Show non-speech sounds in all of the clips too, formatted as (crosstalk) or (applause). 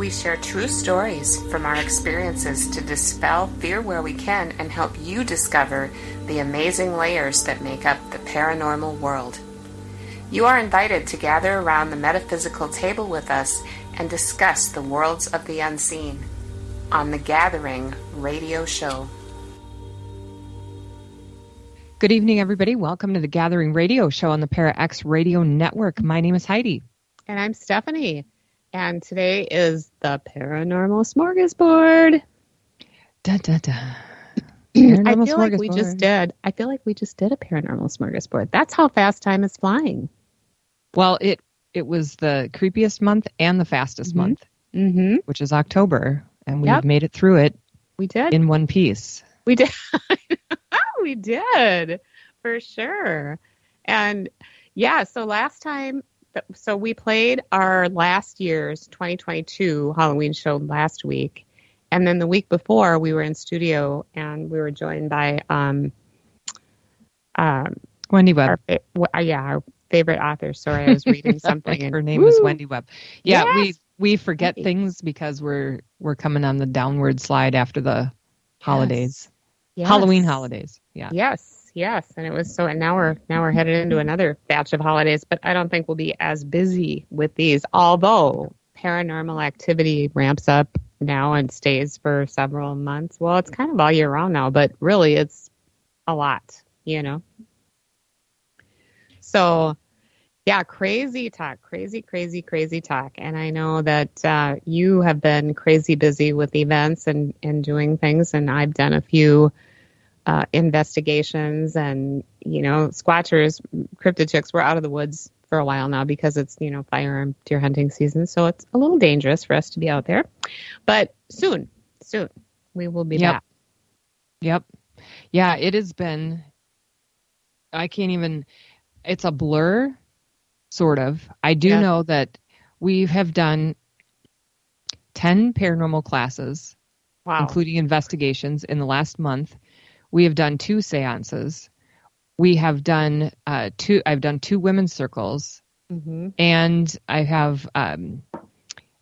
We share true stories from our experiences to dispel fear where we can and help you discover the amazing layers that make up the paranormal world. You are invited to gather around the metaphysical table with us and discuss the worlds of the unseen on the Gathering radio show. Good evening, everybody. Welcome to the Gathering Radio Show on the Para X Radio Network. My name is Heidi. And I'm Stephanie. And today is the Paranormal Smorgasbord. Da, da, da. I feel like we just did. I feel like we just did a Paranormal Smorgasbord. That's how fast time is flying. Well, it it was the creepiest month and the fastest Mhm. month, Mm-hmm. which is October, and we've Yep. made it through it We did. in one piece. We did. (laughs) we did for sure. And yeah, so last time, so we played our last year's 2022 Halloween show last week. And then the week before, we were in studio and we were joined by, um, um, Wendy Webb. our, uh, yeah, our favorite author. Sorry, I was reading (laughs) something. And, her name Woo! Wendy Webb. Yeah, we Yes. we forget Wendy. things because we're we're coming on the downward slide after the holidays, Yes. Halloween holidays. Yeah. Yes, yes, and it was so. And now we're now we're headed into another batch of holidays, but I don't think we'll be as busy with these. Although paranormal activity ramps up now and stays for several months. Well, it's kind of all year round now, but really, it's a lot, you know. So, yeah, crazy talk, crazy, crazy, crazy talk. And I know that uh, you have been crazy busy with events and and doing things, and I've done a few uh, investigations and you know squatchers cryptid chicks we're out of the woods for a while now because it's you know firearm deer hunting season so it's a little dangerous for us to be out there but soon soon we will be Yep. back Yep. Yeah, it has been I can't even it's a blur sort of. I do Yeah. know that we have done 10 paranormal classes wow including investigations in the last month. We have done two seances. We have done uh, two I've done two women's circles hmm and I have um,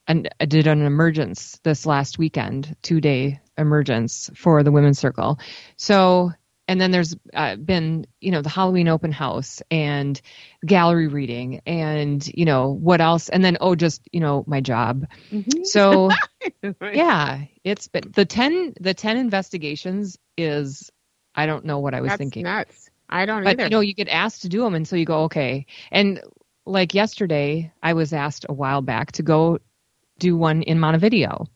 and I did an emergence this last weekend, two day emergence for the women's circle. So, and then there's uh, been, you know, the Halloween open house and gallery reading and, you know, what else? And then, oh, just, you know, my job. So, (laughs) yeah, it's been the 10, the 10 investigations is, I don't know what I was that's thinking. nuts. I don't but either. you know you get asked to do them and so you go okay. And like yesterday i was asked a while back to go do one in montevideo.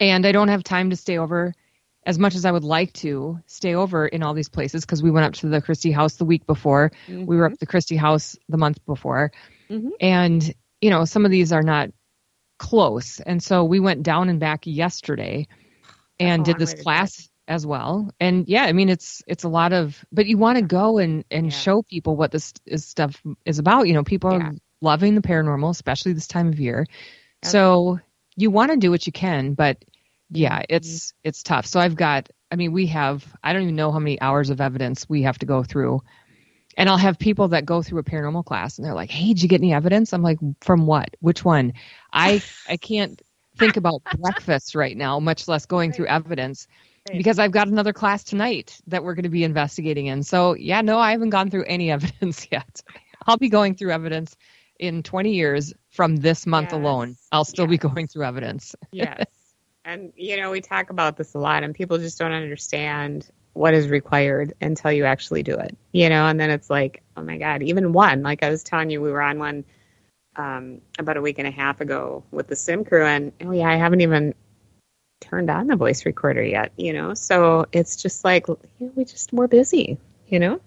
And i don't have time to stay over as much as i would like to stay over in all these places because we went up to the christie house the week before. We were up at the christie house the month before. Mhm. and you know some of these are not close. And so we went down and back yesterday and did this class as well. And yeah i mean it's it's a lot of but you want to go and and Yeah. show people what this is stuff is about. You know people Yeah. are loving the paranormal especially this time of year. So you want to do what you can but yeah Mm-hmm. it's it's tough. So i've got i mean we have i don't even know how many hours of evidence we have to go through. And i'll have people that go through a paranormal class and they're like hey did you get any evidence? I'm like from what? Which one? I i can't think about (laughs) breakfast right now much less going through evidence Right. because I've got another class tonight that we're going to be investigating in. So, yeah, no, I haven't gone through any (laughs) evidence yet. I'll be going through evidence in 20 years from this month Yes. alone. I'll still be going through evidence. (laughs) yes And, you know, we talk about this a lot, and people just don't understand what is required until you actually do it, you know? And then it's like, oh my God, even one, like I was telling you, we were on one um, about a week and a half ago with the sim crew, and oh, yeah, I haven't even turned on the voice recorder yet, you know? So it's just like, you know, we just, we're busy, you know?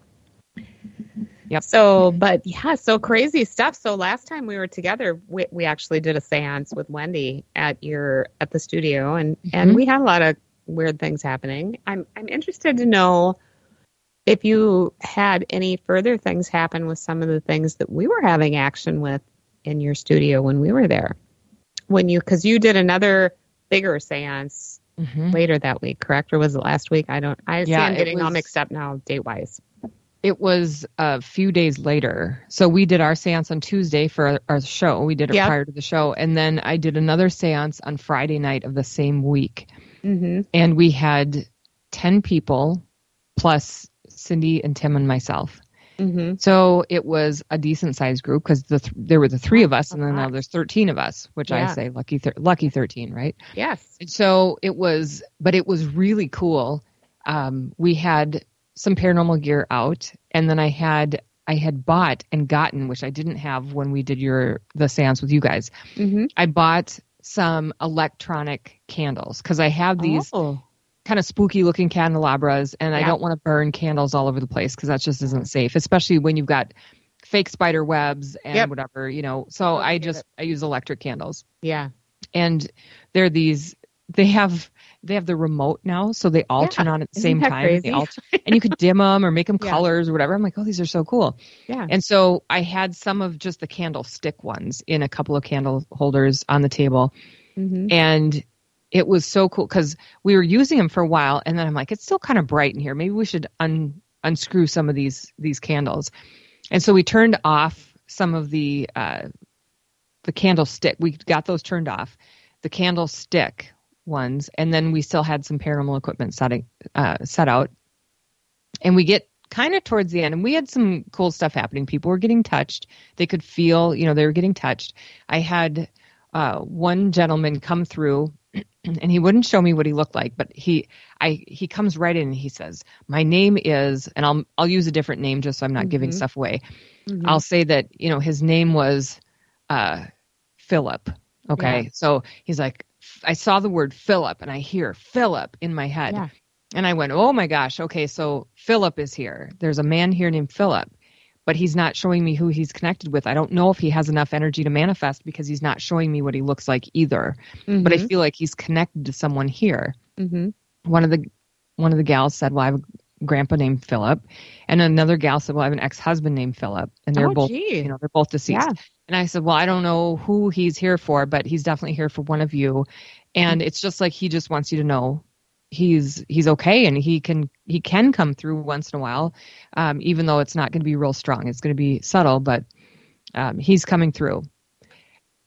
Yep. So, but yeah, so crazy stuff. So last time we were together, we, we actually did a seance with Wendy at your at the studio, and mm-hmm. and we had a lot of weird things happening. I'm I'm interested to know if you had any further things happen with some of the things that we were having action with in your studio when we were there. When you because you did another bigger seance mm-hmm. later that week, correct? Or was it last week? I don't. I yeah, am getting was, all mixed up now date wise. It was a few days later. So we did our seance on Tuesday for our show. We did it yep. prior to the show. And then I did another seance on Friday night of the same week. Mm-hmm. And we had 10 people plus Cindy and Tim and myself. Mm-hmm. So it was a decent sized group because the th- there were the three of us, and then now there's 13 of us, which yeah. I say lucky thir- lucky 13, right? Yes. So it was, but it was really cool. Um, we had some paranormal gear out, and then I had I had bought and gotten, which I didn't have when we did your the seance with you guys. Mm-hmm. I bought some electronic candles because I have these oh. Kind of spooky looking candelabras, and yeah. I don't want to burn candles all over the place because that just isn't safe, especially when you've got fake spider webs and yep. whatever, you know. So oh, I just I use electric candles. Yeah. And they're these they have they have the remote now, so they all yeah. turn on at the Isn't same time. All, and you could (laughs) dim them or make them yeah. colors or whatever. I'm like, oh, these are so cool. Yeah. And so I had some of just the candlestick ones in a couple of candle holders on the table, mm-hmm. and it was so cool because we were using them for a while, and then I'm like, it's still kind of bright in here. Maybe we should un unscrew some of these these candles. And so we turned off some of the uh, the candlestick. We got those turned off. The candlestick ones, and then we still had some paranormal equipment setting uh, set out. And we get kind of towards the end, and we had some cool stuff happening. People were getting touched; they could feel, you know, they were getting touched. I had uh, one gentleman come through, and he wouldn't show me what he looked like, but he, I, he comes right in and he says, "My name is," and I'll, I'll use a different name just so I'm not mm-hmm. giving stuff away. Mm-hmm. I'll say that you know his name was uh, Philip. Okay, yeah. so he's like, I saw the word Philip and I hear Philip in my head. Yeah. And I went, oh my gosh, okay, so Philip is here. There's a man here named Philip, but he's not showing me who he's connected with. I don't know if he has enough energy to manifest because he's not showing me what he looks like either. Mm-hmm. But I mm-hmm. feel like he's connected to someone here. Mm-hmm. One of the one of the gals said, "Well, I have a grandpa named Philip," and another gal said, "Well, I have an ex-husband named Philip," and they're oh, both, gee. you know, they're both deceased. Yeah. And I said, Well, I don't know who he's here for, but he's definitely here for one of you. And it's just like he just wants you to know he's he's okay and he can he can come through once in a while, um, even though it's not going to be real strong. It's going to be subtle, but um, he's coming through.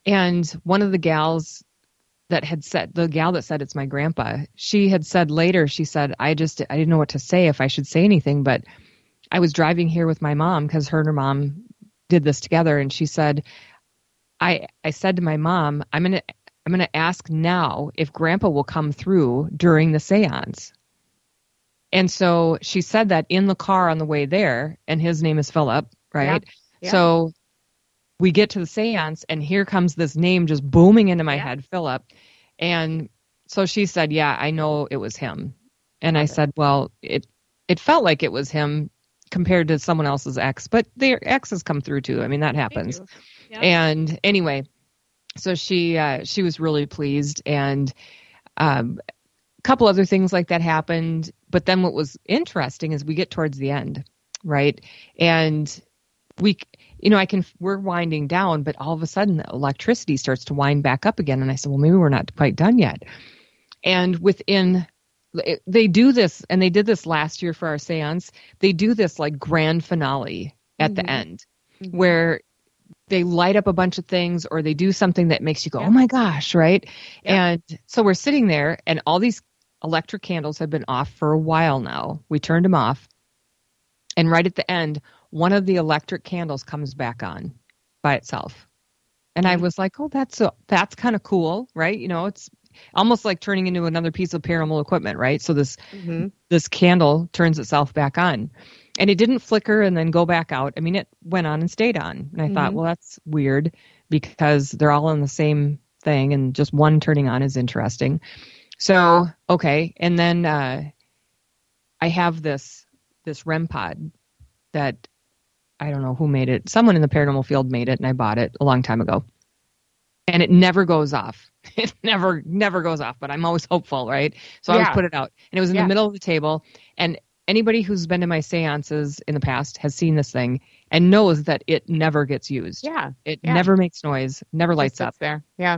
And one of the gals that had said the gal that said it's my grandpa, she had said later, she said, I just I didn't know what to say if I should say anything, but I was driving here with my mom because her and her mom did this together and she said I I said to my mom, I'm going to I'm going to ask now if grandpa will come through during the séance. And so she said that in the car on the way there and his name is Philip, right? Yeah. Yeah. So we get to the séance and here comes this name just booming into my yeah. head, Philip. And so she said, "Yeah, I know it was him." And I said, "Well, it it felt like it was him compared to someone else's ex, but their exes come through too. I mean, that happens. And anyway, so she uh, she was really pleased, and um, a couple other things like that happened. But then what was interesting is we get towards the end, right? And we, you know, I can we're winding down, but all of a sudden the electricity starts to wind back up again, and I said, well, maybe we're not quite done yet. And within they do this and they did this last year for our seance they do this like grand finale at mm-hmm. the end mm-hmm. where they light up a bunch of things or they do something that makes you go yeah. oh my gosh right yeah. and so we're sitting there and all these electric candles have been off for a while now we turned them off and right at the end one of the electric candles comes back on by itself and mm-hmm. i was like oh that's that's kind of cool right you know it's almost like turning into another piece of paranormal equipment, right? So this hmm this candle turns itself back on. And it didn't flicker and then go back out. I mean, it went on and stayed on. And I thought, Mhm. well, that's weird because they're all on the same thing and just one turning on is interesting. So, okay. And then uh, I have this this REM pod that I don't know who made it. Someone in the paranormal field made it and I bought it a long time ago. And it never goes off. (laughs) It never never goes off, but I'm always hopeful, right? So I always put it out. And it was in Yeah. the middle of the table and anybody who's been to my seances in the past has seen this thing and knows that it never gets used. Yeah. It yeah. never makes noise, never lights up there. Yeah.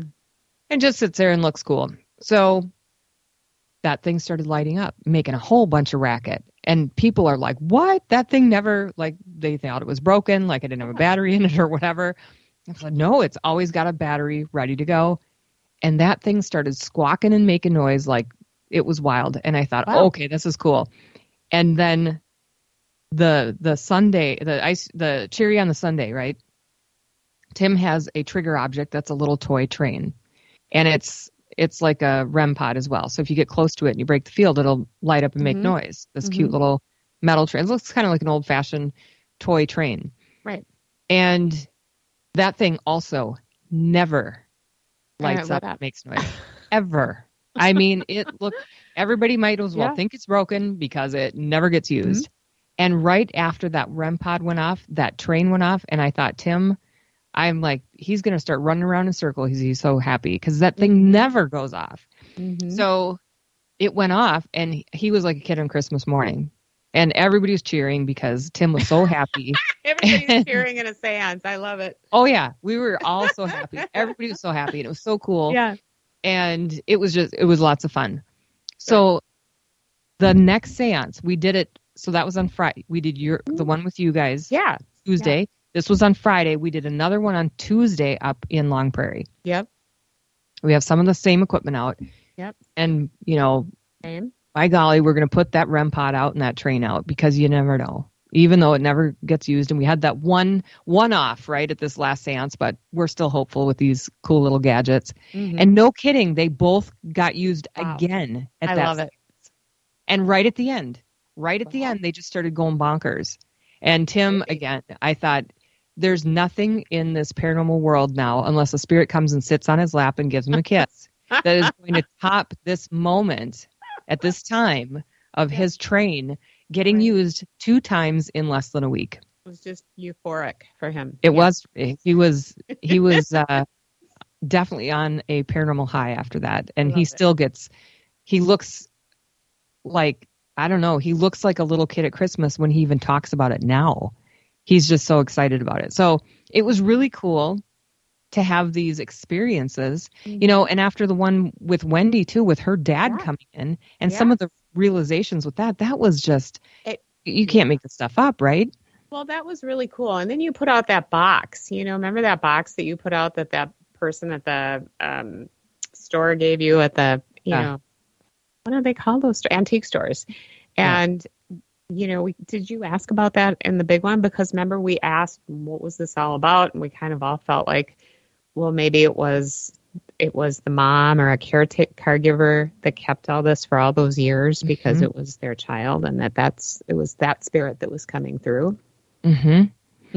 and just sits there and looks cool. So that thing started lighting up, making a whole bunch of racket. And people are like, what? That thing never, like, they thought it was broken, like it didn't have a battery in it or whatever. I said, no, it's always got a battery ready to go. And that thing started squawking and making noise like it was wild. And I thought, Wow. okay, this is cool. And then the the sundae, the ice, the cherry on the sundae, right? Tim has a trigger object that's a little toy train, and it's it's like a REM pod as well. So if you get close to it and you break the field, it'll light up and make Mhm. noise. This cute Mhm. little metal train. It looks kind of like an old fashioned toy train. Right. And that thing also never lights up, up? makes noise, ever. I mean, it look. Everybody might as well Yeah. think it's broken because it never gets used. And right after that REM pod went off, that train went off, and I thought, Tim, I'm like, he's going to start running around in circles. He's, he's so happy because that thing Mhm. never goes off. Mhm. So it went off, and he- he was like a kid on Christmas morning. And everybody was cheering because Tim was so happy. (laughs) Everybody's (laughs) cheering in a seance. I love it. oh, yeah. We were all so happy. Everybody was so happy, and it was so cool. Yeah. And it was just it was lots of fun. So the next séance we did it. So that was on Friday. We did your mm-hmm. the one with you guys Yeah. Tuesday. This was on Friday. We did another one on Tuesday up in Long Prairie. Yep. We have some of the same equipment out. Yep. And you know, Same. by golly, we're going to put that REM pod out and that train out because you never know. Even though it never gets used, and we had that one one off right at this last séance, but we're still hopeful with these cool little gadgets. Mhm. And no kidding, they both got used Wow. again at I that love it. and right at the end, right at the end, they just started going bonkers. And Tim, again, I thought there's nothing in this paranormal world now, unless a spirit comes and sits on his lap and gives him a kiss, that is going to (laughs) top this moment at this time of his train getting Right. used two times in less than a week. It was just euphoric for him. It Yeah. was he was he (laughs) was uh, definitely on a paranormal high after that, and he it. still gets. He looks like I don't know. He looks like a little kid at Christmas when he even talks about it now. He's just so excited about it. So it was really cool to have these experiences, you know. And after the one with Wendy too, with her dad Mm-hmm. Yeah. coming in, and some of the realizations with that, that was just. It- you can't make this stuff up, right? Well, that was really cool. And then you put out that box. You know, remember that box that you put out that that person at the um, store gave you at the, you Yeah. know, what do they call those sto- antique stores? Yeah. And you know, we did you ask about that in the big one? Because remember we asked what was this all about, and we kind of all felt like, well, maybe it was it was the mom or a caretaker caregiver that kept all this for all those years because Mhm. it was their child, and that that's it was that spirit that was coming through. Mm-hmm.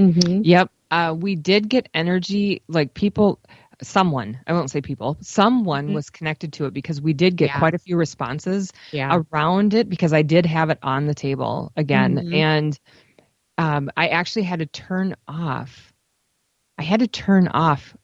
Mm-hmm. Yep. Uh, we did get energy, like people, someone, I won't say people, someone Mhm. was connected to it because we did get Yeah. quite a few responses Yeah. around it because I did have it on the table again. Mhm. And um, I actually had to turn off, I had to turn off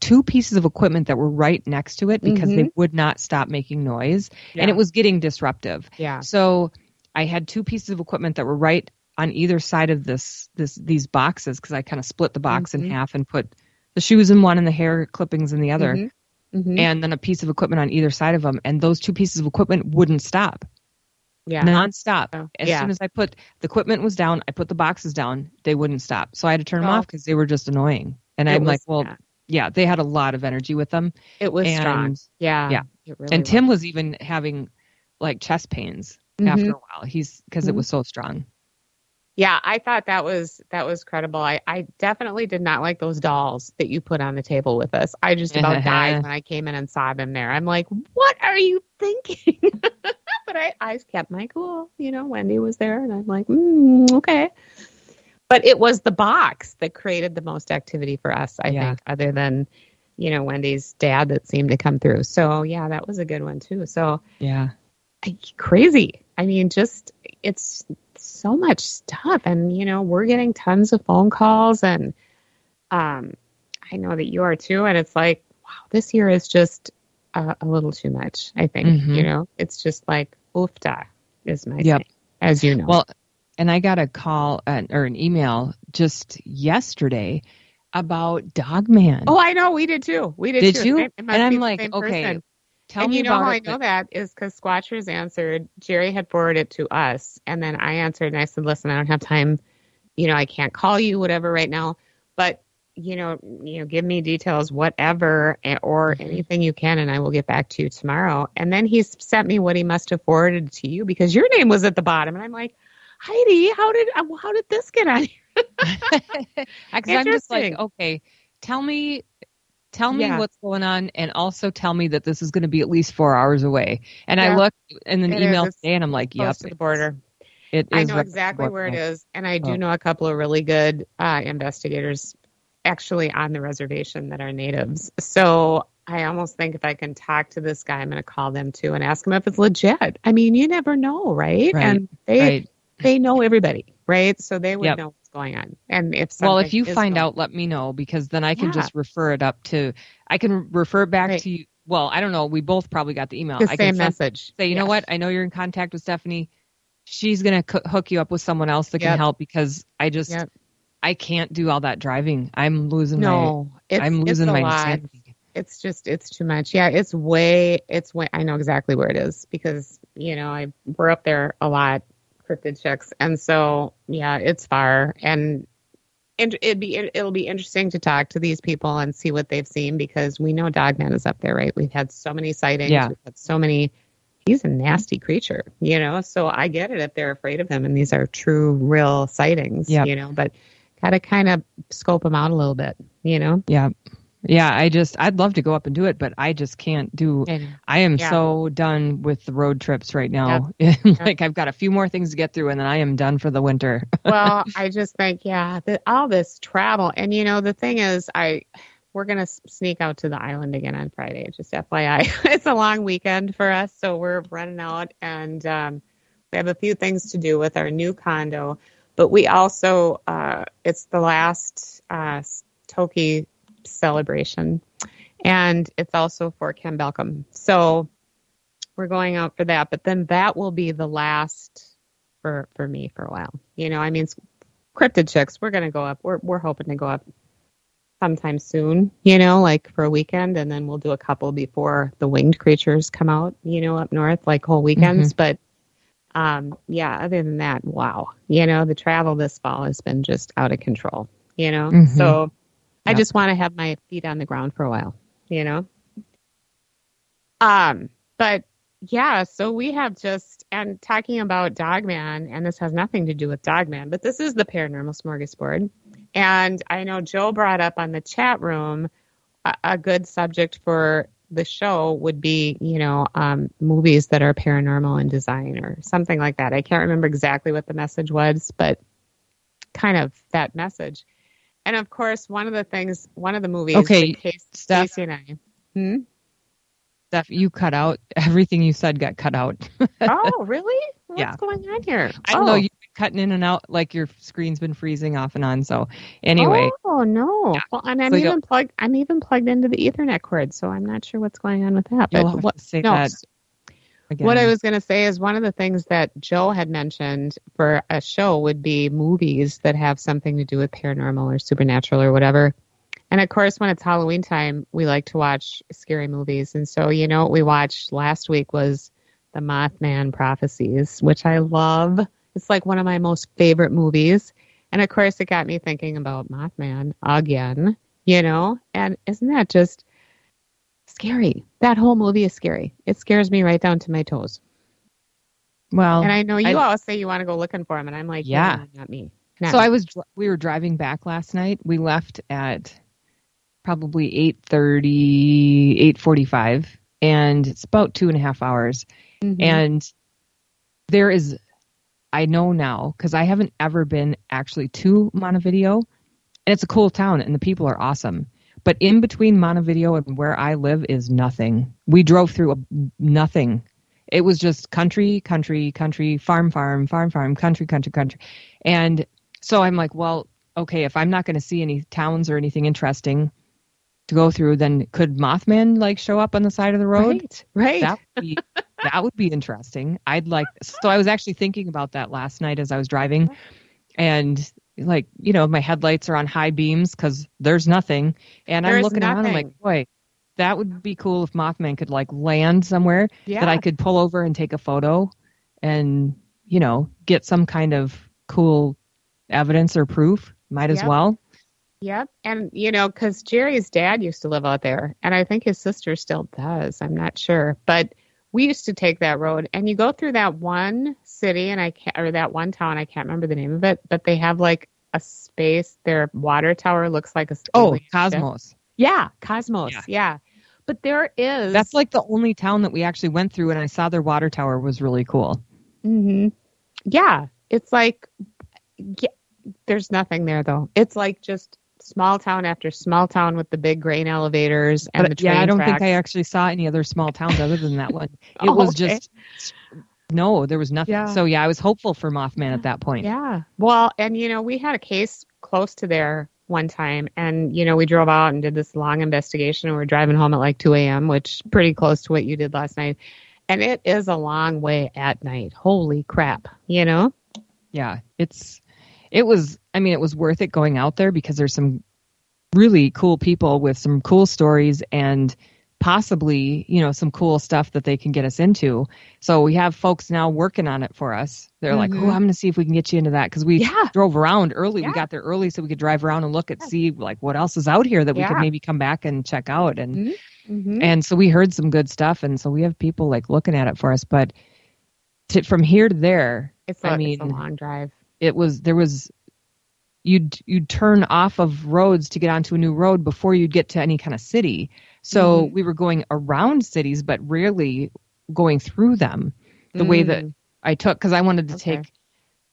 two pieces of equipment that were right next to it because they would not stop making noise and it was getting disruptive. Yeah. So I had two pieces of equipment that were right on either side of this this these boxes because I kind of split the box Mhm. in half and put the shoes in one and the hair clippings in the other, Mhm. Mhm. and then a piece of equipment on either side of them. And those two pieces of equipment wouldn't stop, yeah. nonstop. Oh, As yeah. soon as I put the equipment was down, I put the boxes down. They wouldn't stop, so I had to turn them Oh. off because they were just annoying. And It I'm like, well, yeah. Yeah, they had a lot of energy with them. it was strong. Yeah. yeah. Really and. Tim was even having like chest pains after Mhm. a while. He's because it Mhm. was so strong. yeah, I thought that was that was credible. I, I definitely did not like those dolls that you put on the table with us. I just about died (laughs) when I came in and saw them there. I'm like, what are you thinking? (laughs) but I, I kept my cool. You know, Wendy was there, and I'm like, mm, okay. But it was the box that created the most activity for us, I yeah. think, other than you know Wendy's dad that seemed to come through. So yeah, that was a good one too. So yeah, crazy. I mean, just it's so much stuff and you know we're getting tons of phone calls and um i know that you are too and it's like wow this year is just a, a little too much i think mm-hmm. you know it's just like oofta is my yep. thing as you know well and i got a call uh, or an email just yesterday about dogman oh i know we did too we did, did too. you and i'm like okay person. Tell and me you know how I know that is because Squatchers answered. Jerry had forwarded it to us, and then I answered and I said, "Listen, I don't have time. You know, I can't call you, whatever, right now. But you know, you know, give me details, whatever, or mm-hmm. anything you can, and I will get back to you tomorrow." And then he sent me what he must have forwarded to you because your name was at the bottom, and I'm like, Heidi, how did how did this get on here? (laughs) I'm just like, okay, tell me tell me yeah. what's going on and also tell me that this is going to be at least four hours away. And yeah. I look in an it email today and I'm like, yep. to the border. It I know exactly where it is. And I do oh. know a couple of really good uh, investigators actually on the reservation that are natives. So I almost think if I can talk to this guy, I'm going to call them too and ask them if it's legit. I mean, you never know, right? right. And they right. They know everybody, right? So they would yep. know what's going on. And if well, if you find out, let me know because then I can yeah. just refer it up to. I can refer it back right. to you. Well, I don't know. We both probably got the email. The I same message. Say, you know what? I know you're in contact with Stephanie. She's gonna co- hook you up with someone else that yep. can help because I just yep. I can't do all that driving. I'm losing no, my. I'm losing my Lot It's just it's too much. Yeah, it's way it's way. I know exactly where it is because you know I we're up there a lot cryptid chicks. And so, yeah, it's far. And it'd be it'll be interesting to talk to these people and see what they've seen because we know Dogman is up there, right? We've had so many sightings. Yeah. We've had so many. He's a nasty creature, you know. So I get it if they're afraid of him, and these are true, real sightings, yep. you know. But got to kind of scope them out a little bit, you know. Yeah. Yeah, I just I'd love to go up and do it, but I just can't do. I am yeah. so done with the road trips right now. (laughs) Yep. like I've got a few more things to get through, and then I am done for the winter. (laughs) well, I just think yeah, the, all this travel, and you know the thing is, I we're gonna sneak out to the island again on Friday. Just FYI, (laughs) it's a long weekend for us, so we're running out, and um, we have a few things to do with our new condo, but we also uh, it's the last uh, Toki celebration. And it's also for Ken Balcomb. So we're going out for that. But then that will be the last for for me for a while. You know, I mean cryptid chicks, we're gonna go up. We're we're hoping to go up sometime soon, you know, like for a weekend and then we'll do a couple before the winged creatures come out, you know, up north, like whole weekends. Mm-hmm. But um yeah, other than that, wow. You know, the travel this fall has been just out of control, you know. Mm-hmm. So I just want to have my feet on the ground for a while, you know? Um, but yeah, so we have just, and talking about Dogman, and this has nothing to do with Dogman, but this is the paranormal smorgasbord. And I know Joe brought up on the chat room a, a good subject for the show would be, you know, um, movies that are paranormal in design or something like that. I can't remember exactly what the message was, but kind of that message. And of course, one of the things, one of the movies. Okay, case, Steph. Stacey and I. Hmm? Steph, you cut out. (laughs) Everything you said got cut out. (laughs) oh, really? What's yeah. going on here? I don't oh. know. You've been cutting in and out, like your screen's been freezing off and on. So, anyway. Oh no. Yeah. Well, and I'm so even plugged. I'm even plugged into the Ethernet cord, so I'm not sure what's going on with that. But what? Say no, that Again. What I was going to say is one of the things that Joe had mentioned for a show would be movies that have something to do with paranormal or supernatural or whatever. And of course, when it's Halloween time, we like to watch scary movies. And so, you know, what we watched last week was The Mothman Prophecies, which I love. It's like one of my most favorite movies. And of course, it got me thinking about Mothman again, you know? And isn't that just scary. That whole movie is scary. It scares me right down to my toes. Well, and I know you I- always say you want to go looking for him, and I'm like, Yeah. no, not me. Not so me. I was we were driving back last night. We left at probably 8.30, 8.45, and it's about two and a half hours. Mhm. And there is, I know now because I haven't ever been actually to Montevideo, and it's a cool town, and the people are awesome. But in between Montevideo and where I live is nothing. We drove through a, nothing. It was just country, country, country, farm, farm, farm, farm, country, country, country. And so I'm like, well, okay, if I'm not going to see any towns or anything interesting to go through, then could Mothman like show up on the side of the road? right, right. That would be that would be interesting. I'd like so I was actually thinking about that last night as I was driving (laughs) and like, you know, my headlights are on high beams cuz there's nothing and I'm There's looking around I'm like, boy, that would be cool if Mothman could like land somewhere yeah, that I could pull over and take a photo and, you know, get some kind of cool evidence or proof. Might as Yep. well. Yep. And, you know, because Jerry's dad used to live out there, and I think his sister still does. I'm not sure. But we used to take that road, and you go through that one city, and I can't, or that one town, I can't remember the name of it, but they have like a space, their water tower looks like a Oh, alien ship. Cosmos. Yeah, Cosmos. Yeah. Yeah. But there is. That's like the only town that we actually went through and I saw their water tower was really cool. hmm Yeah, it's like yeah, there's nothing there though. It's like just small town after small town with the big grain elevators and But the train yeah, I don't tracks. think I actually saw any other small towns other than that one. (laughs) It Oh, was okay. just no, there was nothing. Yeah. So yeah, I was hopeful for Mothman at that point. Yeah. Well, and you know, we had a case close to there one time, and you know, we drove out and did this long investigation, and we are driving home at like 2 a.m., which pretty close to what you did last night. And it is a long way at night. Holy crap! You know. Yeah, it's it was. I mean, it was worth it going out there because there's some really cool people with some cool stories and possibly you know some cool stuff that they can get us into. So we have folks now working on it for us. They're like, Mhm. "Oh, I'm going to see if we can get you into that because we Yeah. drove around early. Yeah. We got there early so we could drive around and look at see like what else is out here that we could maybe come back and check out and." Mm-hmm. and so we heard some good stuff and so we have people like looking at it for us but to, from here to there It's a, I it's a long drive. it was there was you'd you'd turn off of roads to get onto a new road before you'd get to any kind of city so Mhm. we were going around cities but rarely going through them the way that Mm. i took because i wanted to Okay. take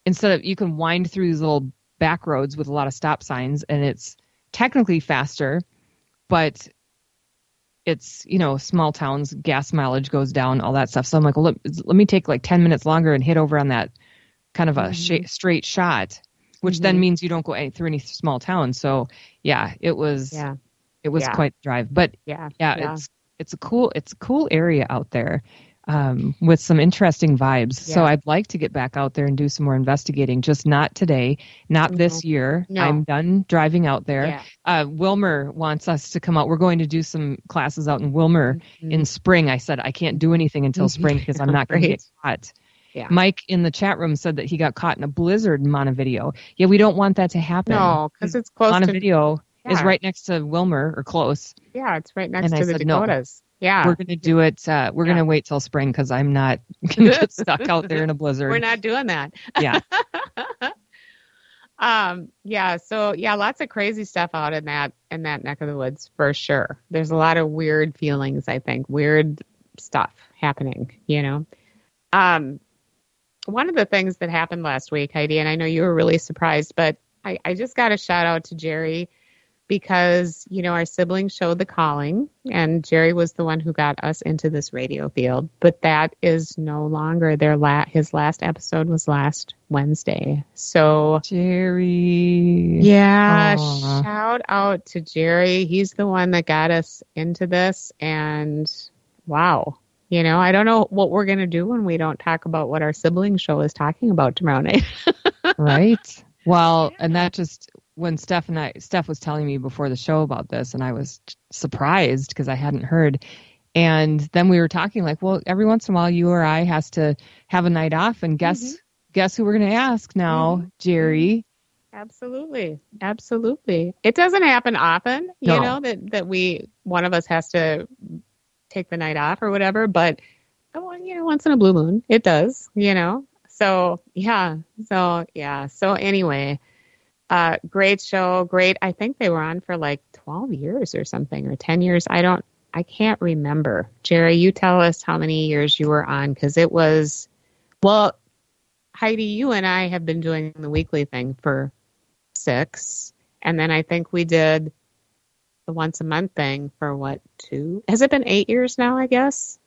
instead of you can wind through these little back roads with a lot of stop signs and it's technically faster but it's you know small towns gas mileage goes down all that stuff so i'm like well let, let me take like 10 minutes longer and hit over on that kind of a Mhm. sh- straight shot which then Mhm. means you don't go any, through any small towns so yeah it was Yeah. it was Yeah. quite the drive but Yeah. yeah, Yeah. it's it's a cool it's a cool area out there um, with some interesting vibes. So I'd like to get back out there and do some more investigating. Just not today, not this year. No. I'm done driving out there. Yeah. Uh, Willmar wants us to come out. We're going to do some classes out in Willmar Mhm. in spring. I said I can't do anything until spring (laughs) because I'm not going to get caught. Yeah. Mike in the chat room said that he got caught in a blizzard in Montevideo. Yeah, we don't want that to happen. No, because it's close to Montevideo is right next to Willmar or close. yeah, it's right next And I to the said no. Dakotas. Yeah, We're going to do it. Uh, we're Yeah. going to wait till spring because I'm not (laughs) going to get stuck out there in a blizzard. we're not doing that. Yeah. (laughs) um yeah so yeah lots of crazy stuff out in that in that neck of the woods for sure there's a lot of weird feelings i think weird stuff happening you know um one of the things that happened last week heidi and i know you were really surprised but i, I just got a shout out to jerry because you know our siblings showed the calling and jerry was the one who got us into this radio field but that is no longer their la- his last episode was last wednesday so Jerry. yeah Aw. shout out to jerry he's the one that got us into this and wow you know i don't know what we're going to do when we don't talk about what our sibling show is talking about tomorrow night (laughs) right. Well, and that just when Steph and I, Steph was telling me before the show about this, and I was surprised because I hadn't heard. And then we were talking like, well, every once in a while, you or I has to have a night off, and guess Mm-hmm. guess who we're going to ask now, Jerry. Absolutely. Absolutely. It doesn't happen often, you No. know, that, that we, one of us has to take the night off or whatever, but oh, you know, once in a blue moon, it does, you know. So yeah, so yeah. So anyway, uh, great show, great. I think they were on for like twelve years or something, or ten years. I don't, I can't remember. Jerry, you tell us how many years you were on because it was, well, Heidi, you and I have been doing the weekly thing for six, and then I think we did the once a month thing for what two? Has it been eight years now? I guess.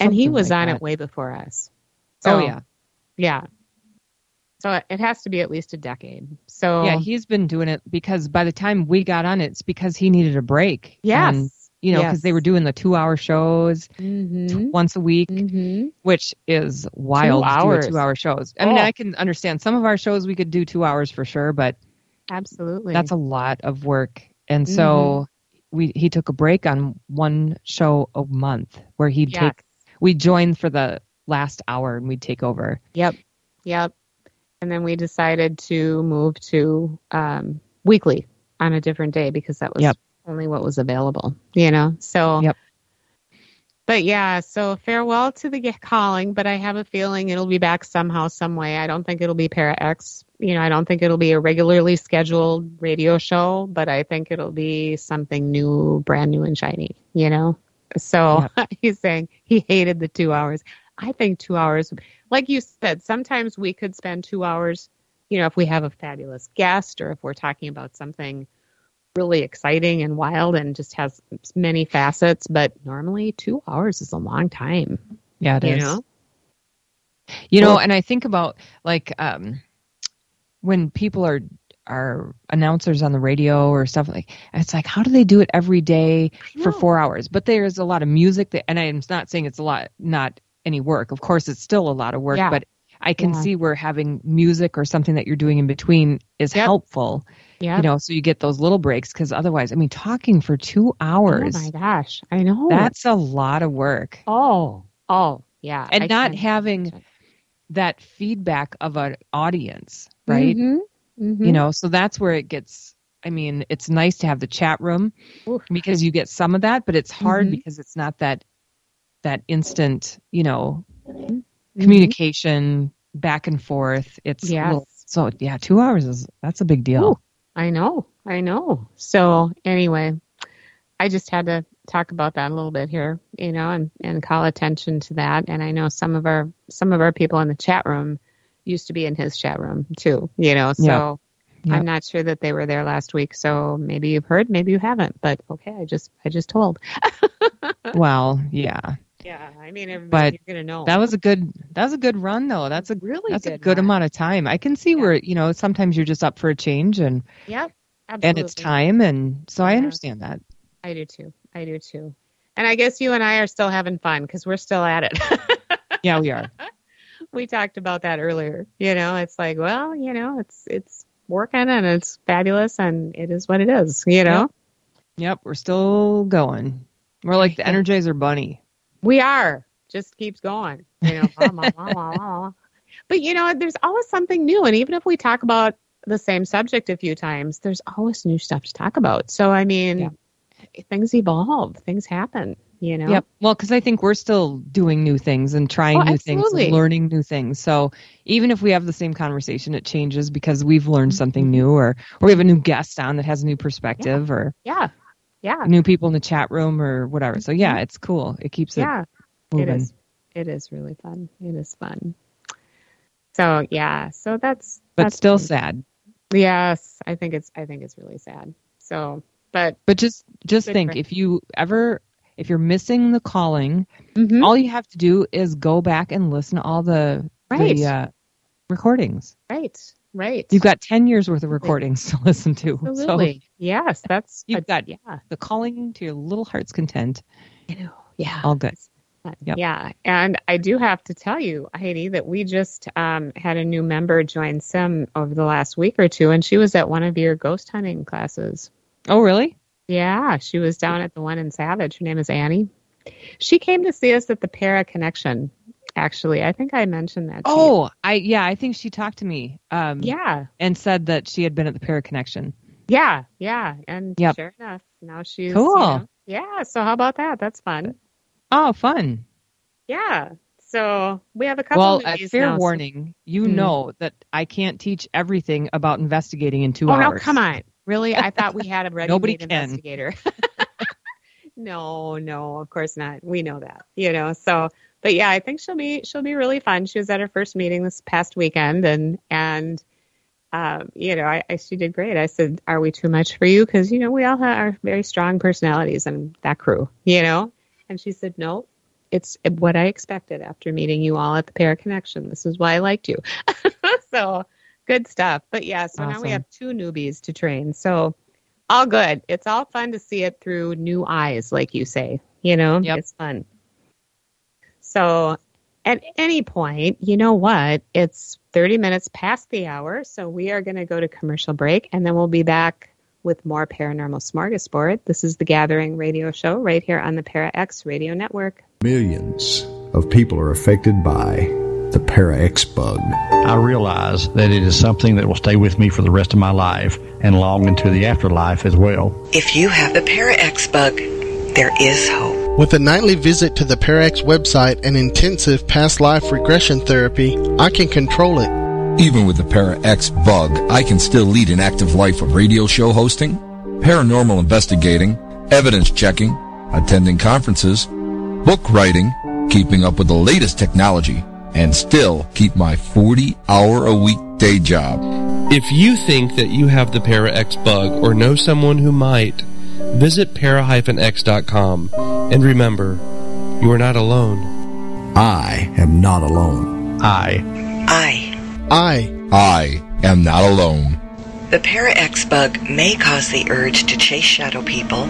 And he was like on that. it way before us. oh yeah, yeah. So it has to be at least a decade. So yeah. He's been doing it because by the time we got on it, it's because he needed a break. yes, And, you know, because they were doing the two-hour shows hmm t- once a week, hmm which is wild. to do hours. two-hour shows. I mean, Oh. I can understand some of our shows we could do two hours for sure, but absolutely. that's a lot of work. And so we he took a break on one show a month where he'd yes. take we joined for the last hour and we'd take over. Yep, yep. And then we decided to move to um, weekly on a different day because that was Yep. only what was available. You know, so Yep. But yeah, so farewell to the calling, but I have a feeling it'll be back somehow, some way. I don't think it'll be Para X. You know, I don't think it'll be a regularly scheduled radio show, but I think it'll be something new, brand new and shiny, you know? So (laughs) he's saying he hated the two hours. I think two hours, like you said, sometimes we could spend two hours, you know, if we have a fabulous guest or if we're talking about something really exciting and wild and just has many facets, but normally two hours is a long time. Yeah, it is. You know? You know, and I think about like um when people are are announcers on the radio or stuff like it's like how do they do it every day for 4 hours? But there's a lot of music that and I'm not saying it's a lot not any work. Of course it's still a lot of work, Yeah. but I can Yeah. see where having music or something that you're doing in between is Yep. helpful. Yeah. You know, so you get those little breaks cuz otherwise, I mean, talking for 2 hours, Oh my gosh, I know. that's a lot of work. oh, oh, yeah. And I not having that feedback of an audience, right? Mhm, mhm. You know, so that's where it gets. I mean, it's nice to have the chat room Oof. because you get some of that, but it's hard Mhm. because it's not that that instant, you know, Mhm. communication back and forth. It's Yes. little- so yeah, two hours is that's a big deal. Ooh. I know, I know. So anyway, I just had to talk about that a little bit here, you know, and, and call attention to that. And I know some of our some of our people in the chat room used to be in his chat room too, you know. So Yep. Yep. I'm not sure that they were there last week. So maybe you've heard, maybe you haven't. But okay, I just I just told. (laughs) Well, yeah, Yeah, I mean, But you're gonna know. that was a good that was a good run though. That's a really that's good. a good one. amount of time. I can see Yeah. where you know sometimes you're just up for a change and Yep, absolutely. and it's time and so I understand that. I do too. I do too. And I guess you and I are still having fun because we're still at it. Yeah, we are. (laughs) we talked about that earlier. You know, it's like, well, you know, it's it's working and it's fabulous and it is what it is. You know, Yep, we're still going. We're like the Energizer Bunny. we are. Just keeps going. You know, (laughs) blah, blah, blah, blah, blah. but you know, there's always something new. And even if we talk about the same subject a few times, there's always new stuff to talk about. So I mean, Yeah. things evolve, things happen. You know. Yep. Well, because I think we're still doing new things and trying Oh, new things absolutely. and learning new things. So even if we have the same conversation, it changes because we've learned something Mhm. new, or or we have a new guest on that has a new perspective, or Yeah. Yeah. new people in the chat room, or whatever. So yeah, it's cool. It keeps it Yeah. moving. It is. It is really fun. It is fun. So yeah. So that's. but that's still fun. sad. Yes, I think it's. I think it's really sad. So, but But just just think if you ever if you're missing the calling, Mhm. all you have to do is go back and listen to all the Right. the uh, recordings. right, right. You've got 10 years worth of recordings to listen to. (laughs) So absolutely. yes, that's. You've a- got- yeah. the calling to your little heart's content, You know, Yeah. all good. Yep. Yeah, and I do have to tell you, Heidi, that we just um, had a new member join Sim over the last week or two, and she was at one of your ghost hunting classes. Oh, really? Yeah, she was down at the one in Savage. Her name is Annie. She came to see us at the Para Connection. Actually, I think I mentioned that. To you. Oh, I yeah, I think she talked to me um yeah, and said that she had been at the Para Connection. yeah, yeah. And Yep. sure enough, now she's Cool. you know- yeah. So how about that? That's fun. Oh, fun. Yeah. So we have a couple. Well, uh, fair now, so- warning, you Hmm. know that I can't teach everything about investigating in two Oh hours. no! Come on. Really? I thought we had a ready (laughs) Nobody can. investigator. (laughs) no, no, of course not. We know that. You know. So, but yeah, I think she'll be she'll be really fun. She was at her first meeting this past weekend, and and um, you know, I, I she did great. I said, "Are we too much for you?" Because you know we all have our very strong personalities and that crew. You know. And she said, "No, it's what I expected after meeting you all at the Para Connection. This is why I liked you." (laughs) so good stuff. But yeah, so now we have two newbies to train. So all good. It's all fun to see it through new eyes, like you say. You know, Yep. it's fun. So at any point, you know what? It's 30 minutes past the hour. So we are going to go to commercial break and then we'll be back with more Paranormal Smorgasbord. This is the Gathering Radio Show right here on the Para X Radio Network. Millions of people are affected by the Para X bug. I realize that it is something that will stay with me for the rest of my life and long into the afterlife as well. If you have the Para X bug, there is hope. With a nightly visit to the Parax website and intensive past life regression therapy, I can control it. Even with the Para X bug, I can still lead an active life of radio show hosting, paranormal investigating, evidence checking, attending conferences, book writing, keeping up with the latest technology, and still keep my 40 hour a week day job. If you think that you have the Para X bug or know someone who might, visit para-x.com and remember, you are not alone. I am not alone. I I. I, I am not alone. The Para X bug may cause the urge to chase shadow people,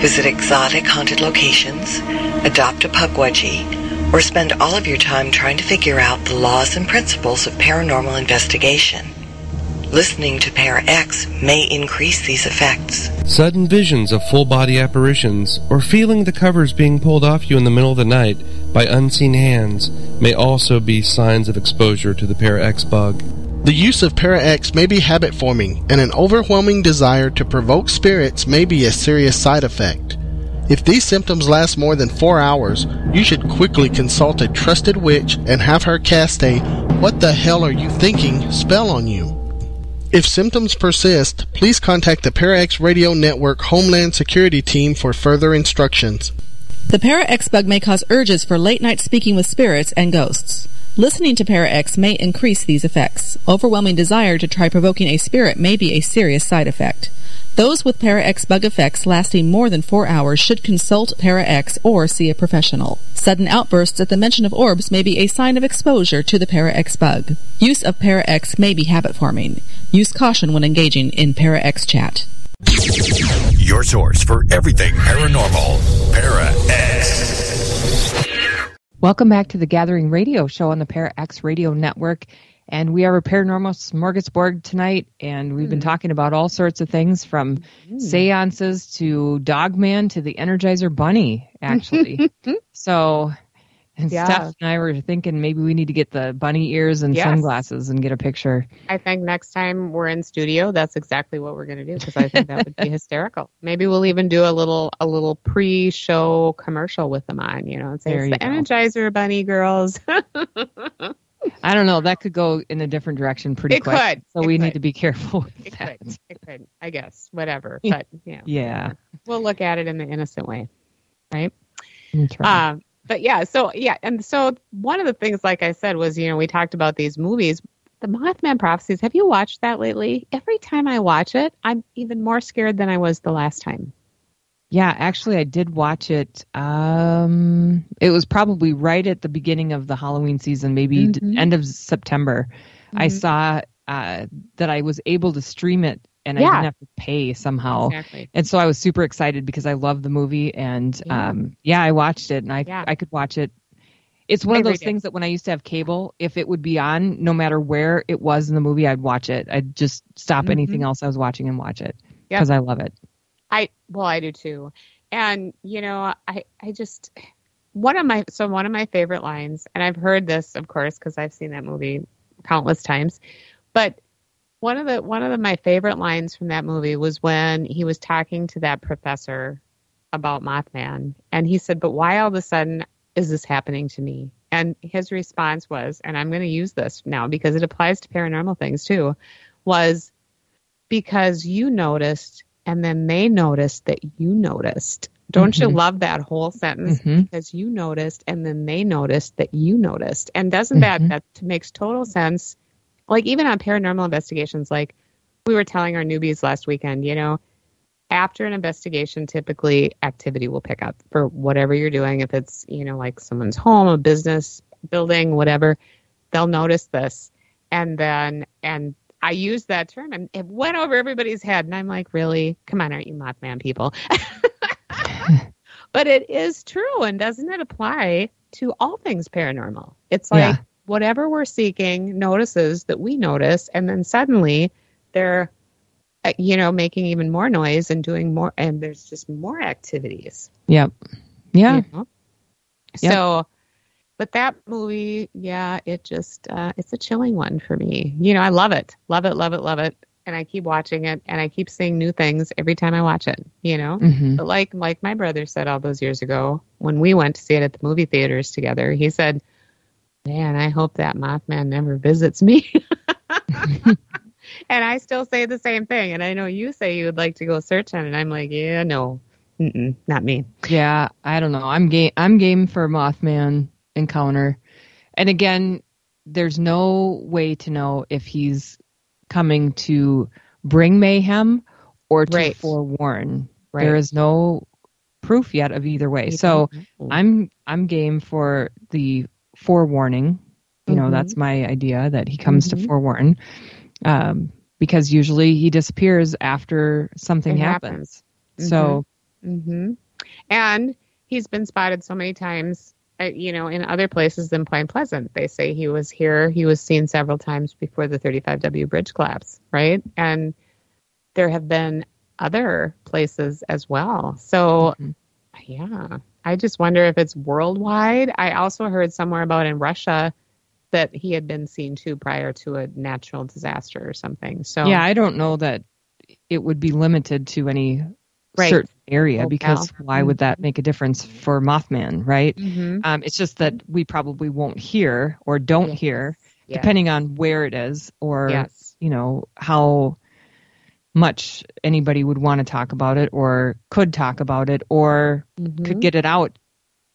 visit exotic haunted locations, adopt a pukwudgie, or spend all of your time trying to figure out the laws and principles of paranormal investigation. Listening to Para X may increase these effects. Sudden visions of full body apparitions or feeling the covers being pulled off you in the middle of the night by unseen hands may also be signs of exposure to the Para X bug. the use of Para-X may be habit forming, and an overwhelming desire to provoke spirits may be a serious side effect. If these symptoms last more than four hours, you should quickly consult a trusted witch and have her cast a What the hell are you thinking spell on you. If symptoms persist, please contact the Para-X Radio Network Homeland Security Team for further instructions. The Para-X bug may cause urges for late night speaking with spirits and ghosts. Listening to Para-X may increase these effects. Overwhelming desire to try provoking a spirit may be a serious side effect. Those with Para-X bug effects lasting more than four hours should consult Para-X or see a professional. Sudden outbursts at the mention of orbs may be a sign of exposure to the Para-X bug. Use of Para-X may be habit forming. Use caution when engaging in Para-X chat. Your source for everything paranormal. Para X. Welcome back to the Gathering Radio Show on the Para X Radio Network. And we are a paranormal smorgasbord tonight. And we've been hmm. talking about all sorts of things from hmm. seances to Dogman to the Energizer Bunny, actually. (laughs) so, and Yeah. Steph and I were thinking maybe we need to get the bunny ears and Yes. sunglasses and get a picture. I think next time we're in studio, that's exactly what we're going to do because I think that would be (laughs) hysterical. Maybe we'll even do a little a little pre-show commercial with them on, you know, and say There it's the go. Energizer Bunny girls. (laughs) I don't know. That could go in a different direction pretty It quick. could. So It we need to be careful it that. could, it could, I guess, whatever. But yeah, Yeah. we'll look at it in the innocent way, right. Um, but yeah, so yeah, and so one of the things, like I said, was you know we talked about these movies, the Mothman prophecies. Have you watched that lately? Every time I watch it, I'm even more scared than I was the last time. Yeah, actually, I did watch it. Um, it was probably right at the beginning of the Halloween season, maybe d- Mhm. end of September. I Mhm. saw uh, that I was able to stream it, and I didn't have to pay somehow. Exactly. And so I was super excited because I love the movie, and Yeah. um, yeah, I watched it, and I Yeah. I could watch it. It's one of those things that when I used to have cable, if it would be on, no matter where it was in the movie, I'd watch it. I'd just stop Mhm. anything else I was watching and watch it because I love it. Well, I do too. And you know, I I just one of my so one of my favorite lines, and I've heard this, of course, because I've seen that movie countless times. But one of the one of my favorite lines from that movie was when he was talking to that professor about Mothman, and he said, "But why all of a sudden is this happening to me? And his response was, and I'm going to use this now because it applies to paranormal things too, was because you noticed and then they noticed that you noticed. Don't mm-hmm. you love that whole sentence? Mm-hmm. Because you noticed and then they noticed that you noticed. And doesn't mm-hmm. that that makes total sense? Like even on paranormal investigations, like we were telling our newbies last weekend, you know, after an investigation, typically activity will pick up for whatever you're doing. If it's, you know, like someone's home, a business building, whatever, they'll notice this. And then, and I used that term and it went over everybody's head. And I'm like, really? Come on, aren't you Mothman people? (laughs) but it is true. And doesn't it apply to all things paranormal? It's like yeah. whatever we're seeking notices that we notice. And then suddenly they're uh, you know, making even more noise and doing more, and there's just more activities. Yep. Yeah. You know? yep. So, but that movie, yeah, it just, uh, it's a chilling one for me. You know, I love it, love it, love it, love it. And I keep watching it and I keep seeing new things every time I watch it, you know? Mm-hmm. But like, like my brother said all those years ago when we went to see it at the movie theaters together, he said, man, I hope that Mothman never visits me. (laughs) and I still say the same thing. And I know you say you would like to go search on it. I'm like, yeah, no, Mm-mm, not me. Yeah, I don't know. I'm game. I'm game for Mothman encounter. And again, there's no way to know if he's coming to bring mayhem or to right. forewarn. Right. There is no proof yet of either way. So I'm I'm game for the forewarning. You know, mm-hmm. that's my idea that he comes mm-hmm. to forewarn um, because usually he disappears after something happens. happens. So, mm-hmm. and he's been spotted so many times, you know, in other places than Point Pleasant. They say he was here. He was seen several times before the 35W bridge collapse, right? And there have been other places as well. So, mm-hmm. yeah, I just wonder if it's worldwide. I also heard somewhere about in Russia that he had been seen too prior to a natural disaster or something. So yeah, I don't know that it would be limited to any right. certain area oh, because why would that make a difference for Mothman, right? Mm-hmm. Um, it's just that we probably won't hear or don't yes. hear, yes. depending on where it is or yes. you know how much anybody would want to talk about it or could talk about it or mm-hmm. could get it out,